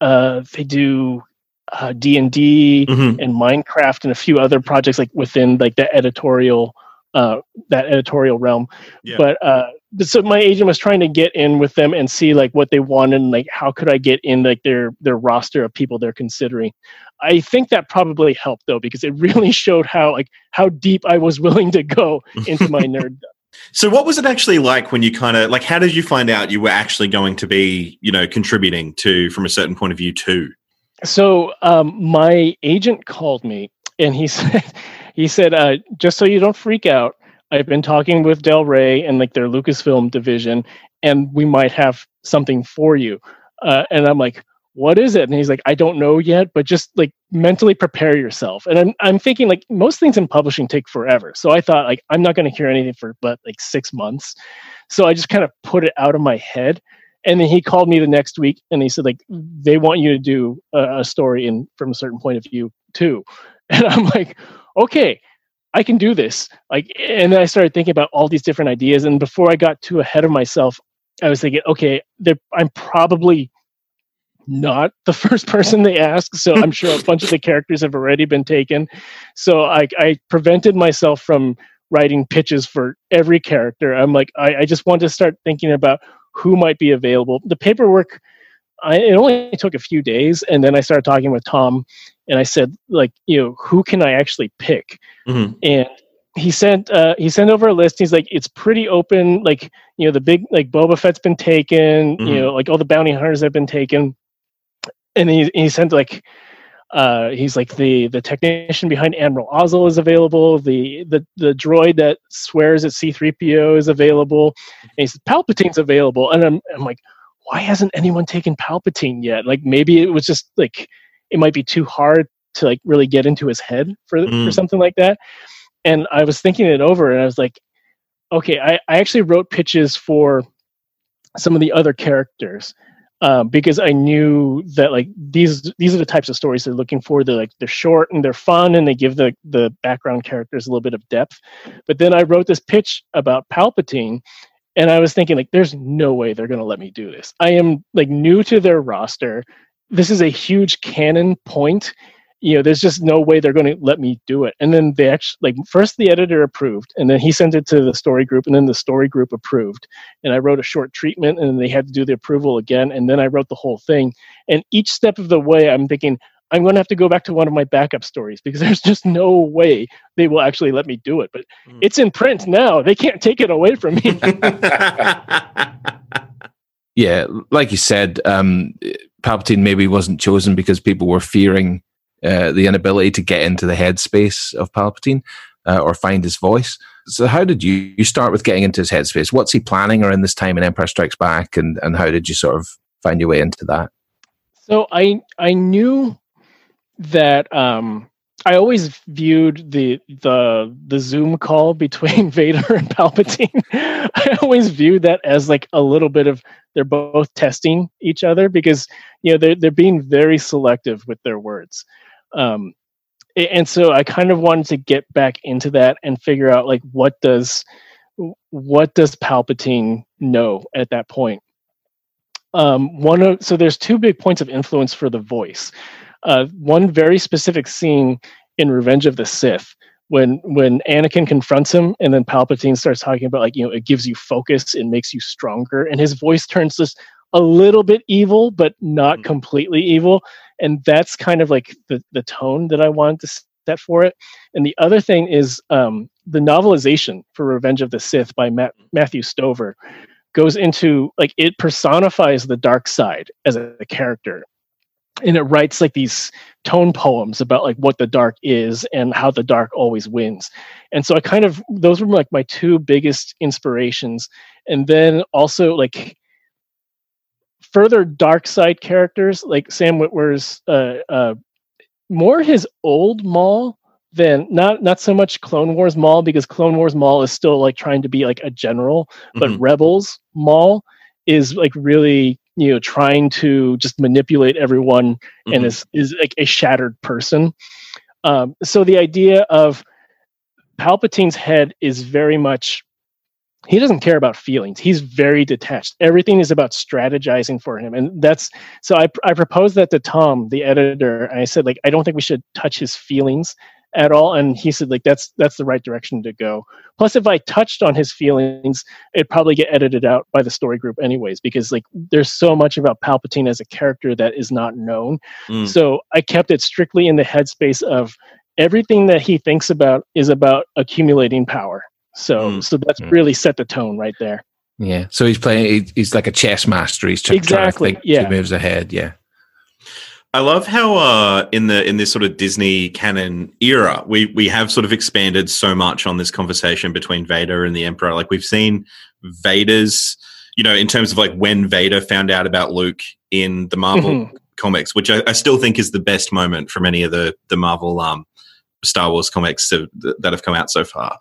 uh, they do uh, D and D Mhm. and Minecraft and a few other projects like within like the editorial uh, that editorial realm. Yeah. But uh, so my agent was trying to get in with them and see like what they wanted and like how could I get in like their their roster of people they're considering. I think that probably helped though because it really showed how like how deep I was willing to go into my nerd. So, what was it actually like when you kind of like? How did you find out you were actually going to be, you know, contributing to from a certain point of view too? So um, my agent called me and he said he said uh, just so you don't freak out, I've been talking with Del Rey and like their Lucasfilm division, and we might have something for you. Uh, and I'm like, what is it? And he's like, I don't know yet, but just like mentally prepare yourself. And I'm, I'm thinking like most things in publishing take forever. So I thought like, I'm not going to hear anything for but like six months. So I just kind of put it out of my head. And then he called me the next week and he said like, they want you to do a, a story in from a certain point of view too. And I'm like, okay, I can do this. Like, and then I started thinking about all these different ideas. And before I got too ahead of myself, I was thinking, okay, I'm probably not the first person they ask. So I'm sure a bunch of the characters have already been taken. So I, I prevented myself from writing pitches for every character. I'm like, I, I just want to start thinking about who might be available. The paperwork, I, it only took a few days. And then I started talking with Tom and I said, like, you know, who can I actually pick? Mm-hmm. And he sent uh, he sent over a list. He's like, it's pretty open. Like, you know, the big like Boba Fett's been taken. Mhm. You know, like all the bounty hunters have been taken. And he he sent like, uh, he's like the the technician behind Admiral Ozzel is available. The the the droid that swears at C three PO is available. And he says Palpatine's available. And I'm I'm like, why hasn't anyone taken Palpatine yet? Like maybe it was just like it might be too hard to like really get into his head for for Mm. something like that and I was thinking it over and I was like, okay, I, I actually wrote pitches for some of the other characters um, because I knew that like these these are the types of stories they're looking for. They're like they're short and they're fun and they give the the background characters a little bit of depth. But then I wrote this pitch about Palpatine. And I was thinking, like, there's no way they're going to let me do this. I am like new to their roster. This is a huge canon point. You know there's just no way they're going to let me do it. And then they actually like first the editor approved and then he sent it to the story group and then the story group approved. And i wrote a short treatment and then they had to do the approval again and then i wrote the whole thing. And each step of the way i'm thinking i'm going to have to go back to one of my backup stories because there's just no way they will actually let me do it. But Mm. it's in print now. They can't take it away from me. Yeah, like you said, um, Palpatine maybe wasn't chosen because people were fearing uh, the inability to get into the headspace of Palpatine uh, or find his voice. So, how did you, you start with getting into his headspace? What's he planning around this time in Empire Strikes Back, and, and how did you sort of find your way into that? So I I knew that um I always viewed the the the Zoom call between Vader and Palpatine. I always viewed that as like a little bit of they're both testing each other because you know they're they're being very selective with their words. Um and so I kind of wanted to get back into that and figure out like what does what does Palpatine know at that point um, one of so there's two big points of influence for the voice. Uh, one very specific scene in Revenge of the Sith when when Anakin confronts him and then Palpatine starts talking about like you know it gives you focus, it makes you stronger, and his voice turns just a little bit evil, but not Mhm. completely evil, and that's kind of like the the tone that I wanted to set for it. And the other thing is um, the novelization for Revenge of the Sith by Matt, Matthew Stover goes into like it personifies the dark side as a, a character and it writes like these tone poems about like what the dark is and how the dark always wins and so i kind of those were like my two biggest inspirations and then also like further dark side characters like sam witwer's uh, uh, more his old Maul than not not so much Clone Wars Maul because Clone Wars Maul is still like trying to be like a general, but Mhm. Rebels Maul is like really you know trying to just manipulate everyone and Mhm. is is like a shattered person. Um, so the idea of Palpatine's head is very much he doesn't care about feelings. He's very detached. Everything is about strategizing for him, and that's so. I I proposed that to Tom, the editor, and I said like I don't think we should touch his feelings at all, and he said like that's that's the right direction to go. Plus, if I touched on his feelings, it'd probably get edited out by the story group anyways, because like there's so much about Palpatine as a character that is not known. Mm. So I kept it strictly in the headspace of everything that he thinks about is about accumulating power. So Mm. so that's Mm. really set the tone right there. Yeah, so he's playing. He's like a chess master. He's tr- Exactly, trying to think yeah. two moves ahead. Yeah, I love how uh, in the in this sort of Disney canon era, we we have sort of expanded so much on this conversation between Vader and the Emperor. Like we've seen Vader's, you know, in terms of like when Vader found out about Luke in the Marvel Mhm. comics, which I, I, still think is the best moment from any of the the Marvel um, Star Wars comics to, that have come out so far.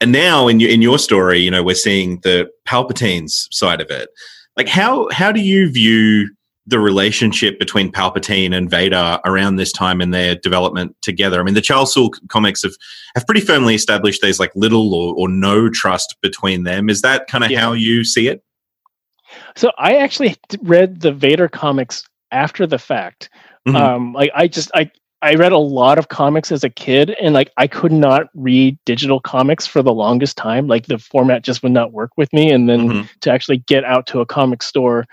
And now in your in your story, you know, we're seeing the Palpatine's side of it. Like how how do you view the relationship between Palpatine and Vader around this time in their development together. I mean, the Charles Soule comics have, have pretty firmly established there's like little or, or no trust between them. Is that kind of yeah. how you see it? So I actually read the Vader comics after the fact. Mm-hmm. Um, like I just I I read a lot of comics as a kid, and like I could not read digital comics for the longest time. Like the format just would not work with me, and then mm-hmm. to actually get out to a comic store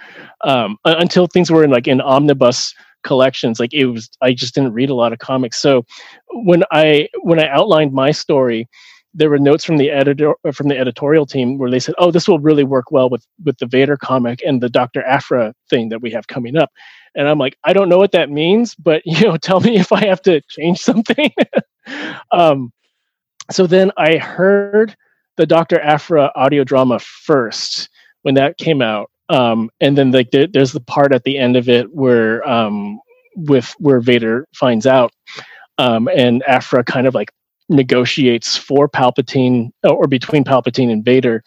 um, until things were in like in omnibus collections like it was i just didn't read a lot of comics so when i when i outlined my story there were notes from the editor from the editorial team where they said, "Oh, this will really work well with with the Vader comic and the Doctor Aphra thing that we have coming up." And I'm like, I don't know what that means, but you know, tell me if I have to change something. um, so then I heard the Doctor Aphra audio drama first when that came out, um, and then like there, there's the part at the end of it where um, with where Vader finds out, um, and Aphra kind of like negotiates for Palpatine or between Palpatine and Vader.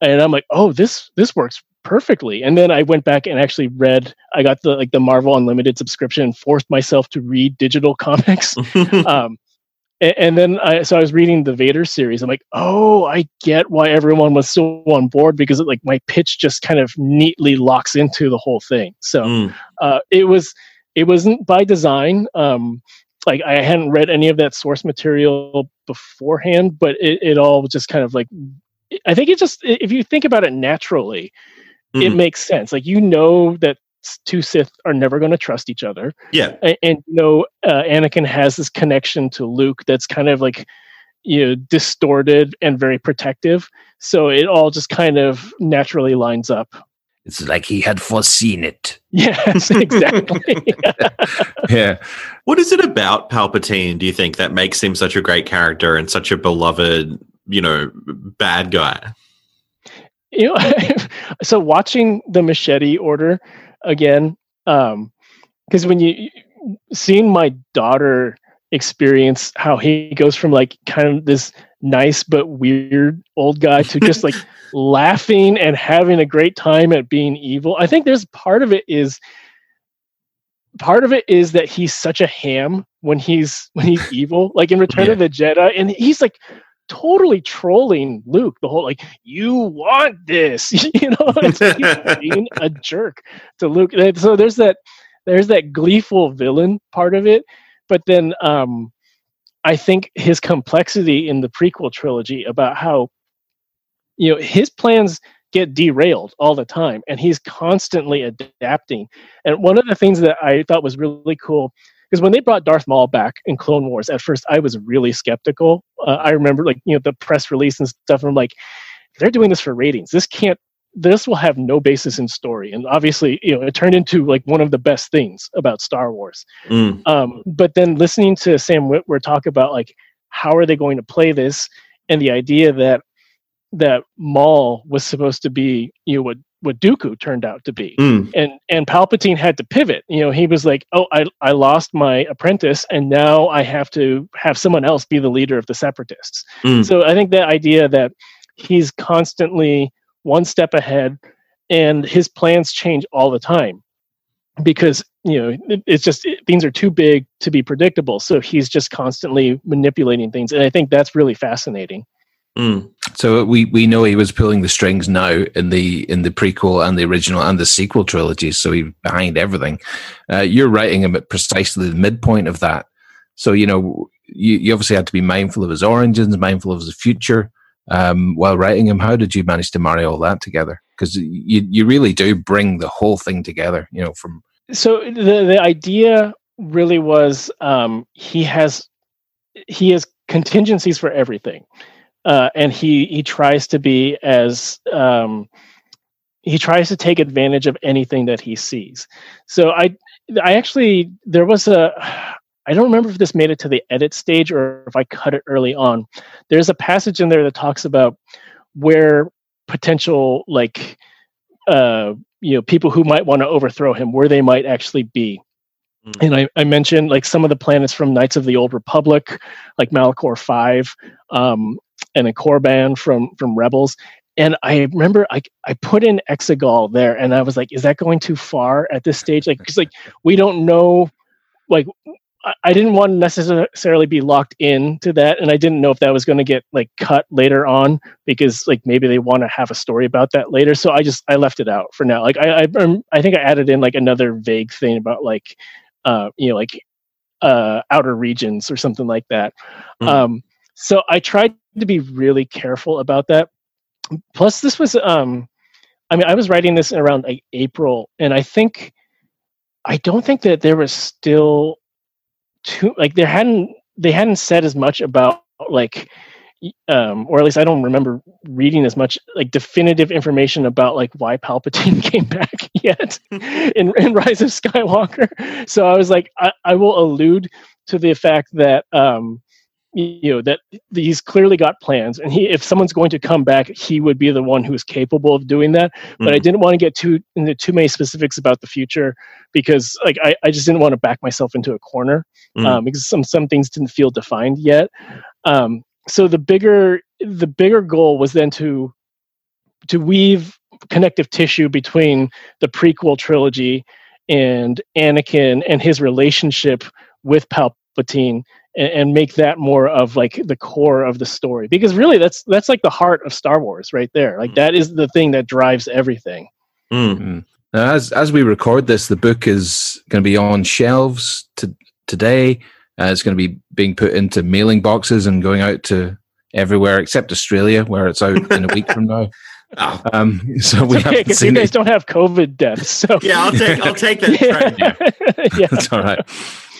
And I'm like, oh, this this works perfectly. And then I went back and actually read. I got the like the Marvel Unlimited subscription and forced myself to read digital comics. um, and, and, then I so I was reading the Vader series. I'm like, oh, I get why everyone was so on board because it, like my pitch just kind of neatly locks into the whole thing. So mm. uh, it was it wasn't by design. Um, like I hadn't read any of that source material beforehand, but it, it all just kind of like I think it just if you think about it naturally, mm. it mm-hmm. makes sense. Like you know that two Sith are never going to trust each other. Yeah, and, and you know uh, Anakin has this connection to Luke that's kind of like you know distorted and very protective. So it all just kind of naturally lines up. It's like he had foreseen it. Yes, exactly. yeah. What is it about Palpatine, do you think, that makes him such a great character and such a beloved, you know, bad guy? You know, so watching the machete order again, um, because when you seeing my daughter experience how he goes from like kind of this nice but weird old guy to just like laughing and having a great time at being evil. I think there's part of it is part of it is that he's such a ham when he's when he's evil, like in Return yeah. of the Jedi, and he's like totally trolling Luke the whole like you want this, you know, he's being a jerk to Luke. So there's that there's that gleeful villain part of it, but then um I think his complexity in the prequel trilogy about how you know his plans get derailed all the time and he's constantly adapting. And one of the things that i thought was really cool because when they brought darth maul back in clone wars at first i was really skeptical. Uh, i remember like you know the press release and stuff and i'm like they're doing this for ratings. This can't this will have no basis in story. And obviously you know it turned into like one of the best things about star wars. Mm. um, but then listening to sam witwer talk about like how are they going to play this and the idea that that Maul was supposed to be, you know, what what Dooku turned out to be. Mm. And and Palpatine had to pivot. You know, he was like, "Oh, I I lost my apprentice and now I have to have someone else be the leader of the separatists." Mm. So I think the idea that he's constantly one step ahead and his plans change all the time because you know it, it's just it, things are too big to be predictable so he's just constantly manipulating things and i think that's really fascinating Mm. So we we know he was pulling the strings now in the in the prequel and the original and the sequel trilogies. So he's behind everything. Uh, you're writing him at precisely the midpoint of that. So you know you, you obviously had to be mindful of his origins, mindful of his future um, while writing him. How did you manage to marry all that together? Because you you really do bring the whole thing together. You know from so the the idea really was um, he has he has contingencies for everything uh, and he he tries to be as um, he tries to take advantage of anything that he sees. So I I actually there was a I don't remember if this made it to the edit stage or if I cut it early on. There's a passage in there that talks about where potential like uh you know people who might want to overthrow him where they might actually be Mm. And I, I mentioned like some of the planets from Knights of the Old Republic, like Malachor Five, um, and a Korban from from Rebels. And I remember I I put in Exegol there, and I was like, is that going too far at this stage? Like, because like we don't know, like I- I didn't want to necessarily be locked in to that, and I didn't know if that was going to get like cut later on because like maybe they want to have a story about that later. So I just I left it out for now. Like I I, um, I think I added in like another vague thing about like uh you know like uh outer regions or something like that. Mm. Um, so I tried to be really careful about that. Plus, this was um, I mean I was writing this around like April, and I think I don't think that there was still too like there hadn't they hadn't said as much about like um or at least I don't remember reading as much like definitive information about like why Palpatine came back yet in, in Rise of Skywalker. So I was like I, I will allude to the fact that um you know that he's clearly got plans and he if someone's going to come back he would be the one who's capable of doing that but i Mhm. didn't want to get too into too many specifics about the future because like i, I just didn't want to back myself into a corner Mhm. um, because some some things didn't feel defined yet um, so the bigger the bigger goal was then to to weave connective tissue between the prequel trilogy and anakin and his relationship with palpatine and, and make that more of like the core of the story because really that's that's like the heart of star wars right there like Mm. that is the thing that drives everything Mm. Now, as as we record this, the book is going to be on shelves to, today. Uh, it's going to be being put into mailing boxes and going out to everywhere except Australia, where it's out in a week from now. Oh, Um, so we okay haven't because you guys it. don't have covid deaths so yeah, I'll take I'll take that. trade, yeah. yeah. That's all right.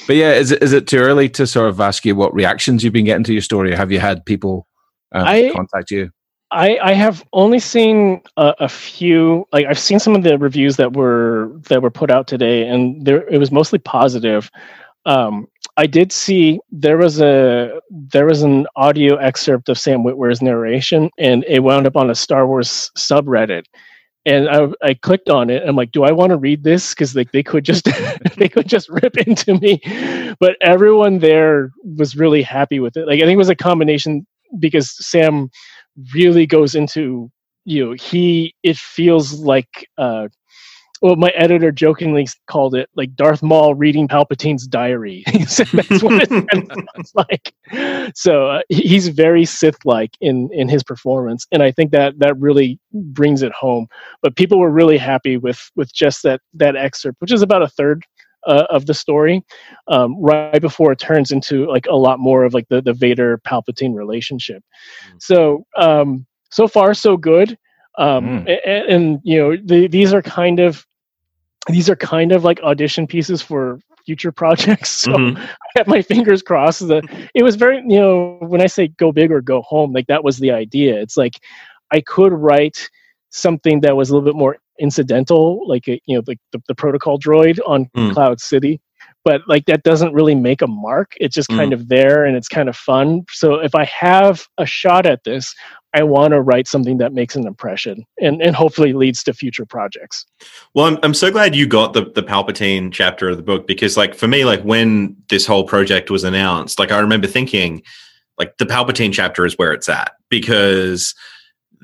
But yeah, is it is it too early to sort of ask you what reactions you've been getting to your story? Have you had people um, I- contact you? I, I have only seen a, a few like I've seen some of the reviews that were that were put out today and there it was mostly positive. Um, I did see there was a there was an audio excerpt of Sam Witwer's narration and it wound up on a Star Wars subreddit. And I, I clicked on it. I'm like, do I want to read this? Because like they could just they could just rip into me. But everyone there was really happy with it. Like I think it was a combination because Sam really goes into you know he it feels like uh well my editor jokingly called it like darth maul reading palpatine's diary he said that's what it sounds like so uh, he's very sith like in in his performance and i think that that really brings it home but people were really happy with with just that that excerpt which is about a third uh, of the story um, right before it turns into like a lot more of like the the Vader Palpatine relationship. So um, so far so good. Um, Mm. a- a- and, you know the, these are kind of these are kind of like audition pieces for future projects. So Mhm. I have my fingers crossed. The it was very you know when I say go big or go home, like that was the idea. It's like I could write something that was a little bit more incidental, like a, you know like the, the protocol droid on Mm. Cloud City, but like that doesn't really make a mark. It's just kind of there and it's kind of fun. So if I have a shot at this, I want to write something that makes an impression and and hopefully leads to future projects. Well, I'm, I'm so glad you got the, the Palpatine chapter of the book because, like, for me, like, when this whole project was announced, like, I remember thinking, like, the Palpatine chapter is where it's at because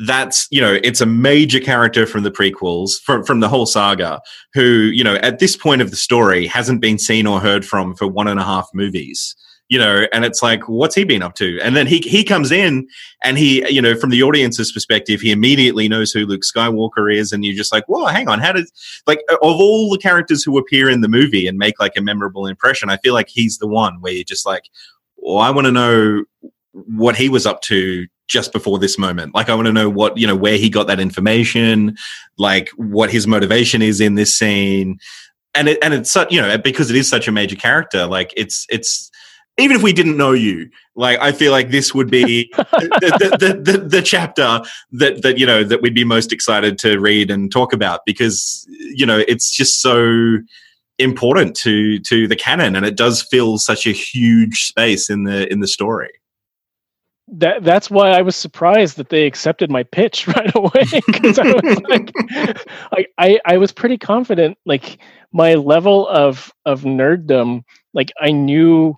that's, you know, it's a major character from the prequels, from, from the whole saga, who, you know, at this point of the story hasn't been seen or heard from for one and a half movies. You know, and it's like, what's he been up to? And then he he comes in and he, you know, from the audience's perspective, he immediately knows who Luke Skywalker is, and you're just like, whoa, hang on, how did like of all the characters who appear in the movie and make like a memorable impression, I feel like he's the one where you're just like, well, I want to know what he was up to just before this moment. Like, I want to know what you know where he got that information, like what his motivation is in this scene, and it and it's you know because it is such a major character, like it's it's even if we didn't know you, like I feel like this would be the, the, the, the, chapter that that you know that we'd be most excited to read and talk about because you know it's just so important to to the canon and it does fill such a huge space in the in the story that that's why I was surprised that they accepted my pitch right away because I was like, I, I I was pretty confident. Like my level of of nerddom, like I knew.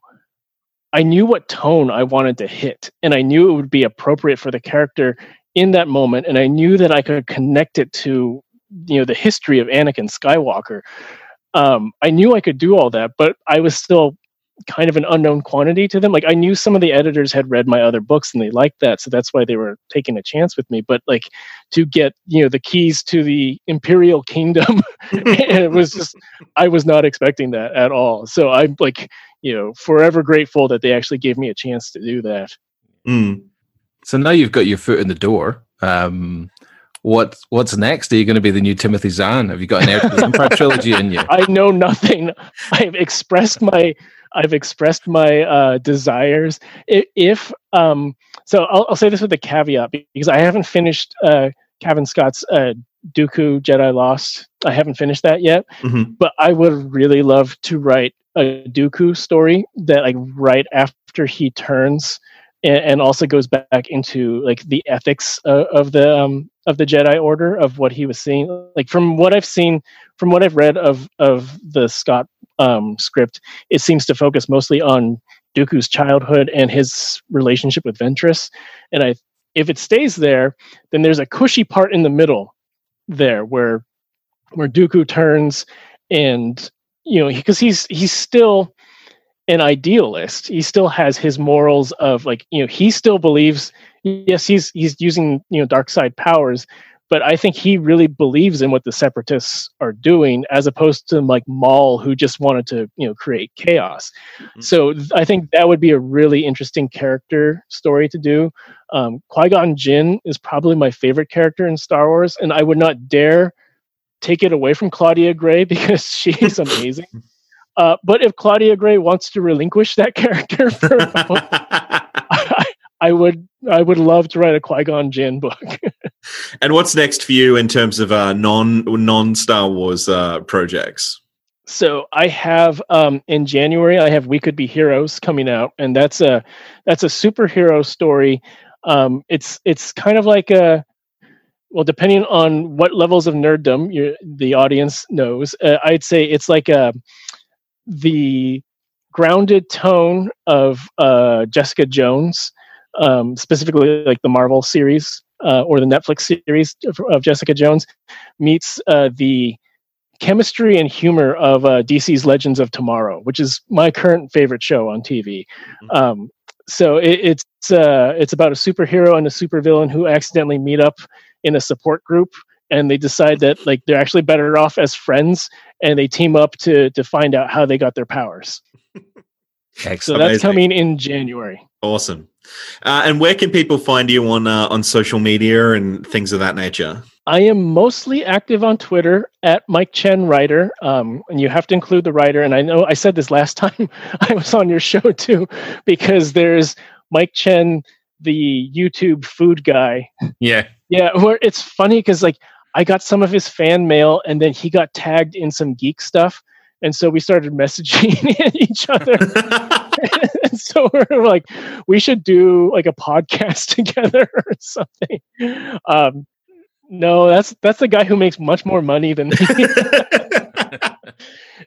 I knew what tone I wanted to hit, and I knew it would be appropriate for the character in that moment, and I knew that I could connect it to, you know, the history of Anakin Skywalker. Um, I knew I could do all that, but I was still kind of an unknown quantity to them. Like I knew some of the editors had read my other books and they liked that, so that's why they were taking a chance with me. But like to get you know the keys to the Imperial Kingdom, it was just I was not expecting that at all. So I'm like you know forever grateful that they actually gave me a chance to do that. Mm. So now you've got your foot in the door. Um, what what's next? Are you going to be the new Timothy Zahn? Have you got an Heir to the Empire trilogy in you? I know nothing. I've expressed my I've expressed my uh, desires. If, if um, so, I'll, I'll say this with a caveat because I haven't finished uh, Cavan Scott's uh, Dooku Jedi Lost. I haven't finished that yet, Mhm. but I would really love to write a Dooku story that, like, right after he turns, and, and also goes back into like the ethics of, of the um, of the Jedi Order of what he was seeing. Like from what I've seen, from what I've read of of the Scott um, script, it seems to focus mostly on Dooku's childhood and his relationship with Ventress. And I, if it stays there, then there's a cushy part in the middle there where where Dooku turns and you know because he's he's still an idealist. He still has his morals of like you know he still believes yes he's he's using you know dark side powers but I think he really believes in what the separatists are doing, as opposed to like Maul, who just wanted to, you know, create chaos. Mhm. So th- I think that would be a really interesting character story to do. Um, Qui Gon Jinn is probably my favorite character in Star Wars, and I would not dare take it away from Claudia Gray because she's amazing. Uh, but if Claudia Gray wants to relinquish that character for a book, I, I would I would love to write a Qui Gon Jinn book. and what's next for you in terms of uh, non non Star Wars uh, projects? So I have um, in January I have We Could Be Heroes coming out, and that's a that's a superhero story. Um, it's it's kind of like a well, depending on what levels of nerddom the audience knows, uh, I'd say it's like a the grounded tone of uh, Jessica Jones, um, specifically like the Marvel series uh, or the Netflix series of, of Jessica Jones, meets uh, the chemistry and humor of uh, DC's Legends of Tomorrow, which is my current favorite show on TV. Mhm. Um, so it, it's uh, it's about a superhero and a supervillain who accidentally meet up in a support group, and they decide that like they're actually better off as friends, and they team up to to find out how they got their powers. So that's Amazing. coming in January. Awesome. Uh, and where can people find you on uh, on social media and things of that nature? I am mostly active on Twitter at Mike Chen Writer, um, and you have to include the writer. And I know I said this last time I was on your show too, because there's Mike Chen, the YouTube food guy. yeah. Yeah, where it's funny because like I got some of his fan mail, and then he got tagged in some geek stuff, and so we started messaging each other. and so we're like, we should do like a podcast together or something. Um, no, that's that's the guy who makes much more money than me.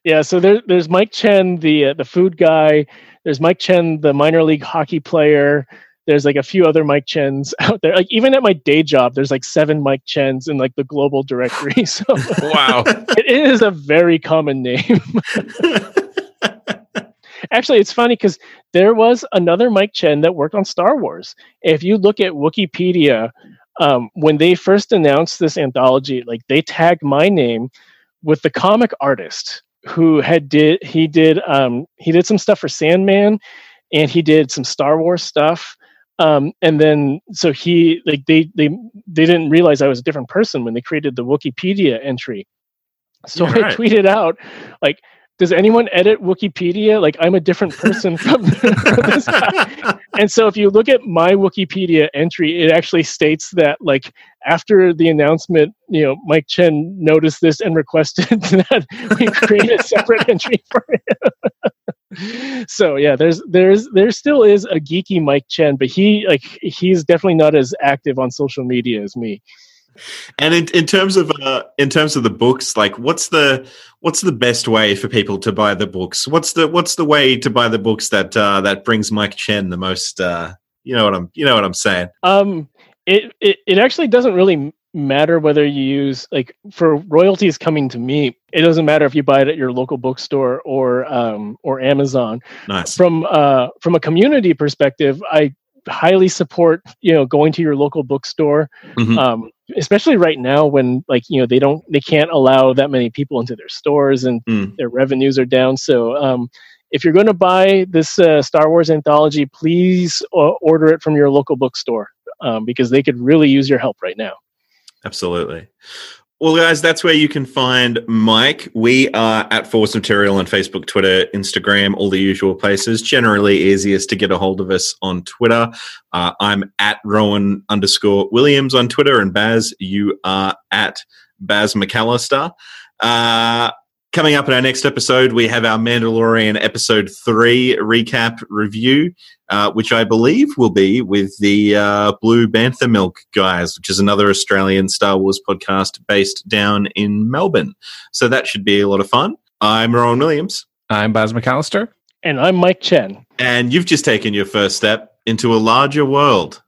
yeah. So there, there's Mike Chen, the uh, the food guy. There's Mike Chen, the minor league hockey player. There's like a few other Mike Chens out there. Like even at my day job, there's like seven Mike Chens in like the global directory. So Wow. it is a very common name. Actually, it's funny because there was another Mike Chen that worked on Star Wars. If you look at Wikipedia, um, when they first announced this anthology, like they tagged my name with the comic artist who had did he did um, he did some stuff for Sandman, and he did some Star Wars stuff. Um, and then so he like they they they didn't realize I was a different person when they created the Wikipedia entry. So Yeah, I right. tweeted out like does anyone edit Wikipedia? Like I'm a different person from, from this guy. And so if you look at my Wikipedia entry, it actually states that like after the announcement, you know, Mike Chen noticed this and requested that we create a separate entry for him. so yeah, there's there's there still is a geeky Mike Chen, but he like he's definitely not as active on social media as me. And in, in terms of uh, in terms of the books, like what's the what's the best way for people to buy the books? What's the what's the way to buy the books that uh, that brings Mike Chen the most? Uh, you know what I'm you know what I'm saying. Um, it it, it actually doesn't really matter whether you use like for royalties coming to me it doesn't matter if you buy it at your local bookstore or um or amazon Nice. from uh from a community perspective i highly support you know going to your local bookstore Mhm. um especially right now when like you know they don't they can't allow that many people into their stores and Mm. their revenues are down so um if you're going to buy this uh, star wars anthology please uh, order it from your local bookstore um, because they could really use your help right now Absolutely. Well, guys, that's where you can find Mike. We are at Force Material on Facebook, Twitter, Instagram, all the usual places. Generally, easiest to get a hold of us on Twitter. Uh, I'm at Rowan underscore Williams on Twitter, and Baz, you are at Baz McAllister. Uh, coming up in our next episode, we have our Mandalorian episode three recap review uh, which I believe will be with the uh, Blue Bantha Milk guys, which is another Australian Star Wars podcast based down in Melbourne. So that should be a lot of fun. I'm Rowan Williams, I'm Baz McAllister. and i'm mike chen and you've just taken your first step into a larger world.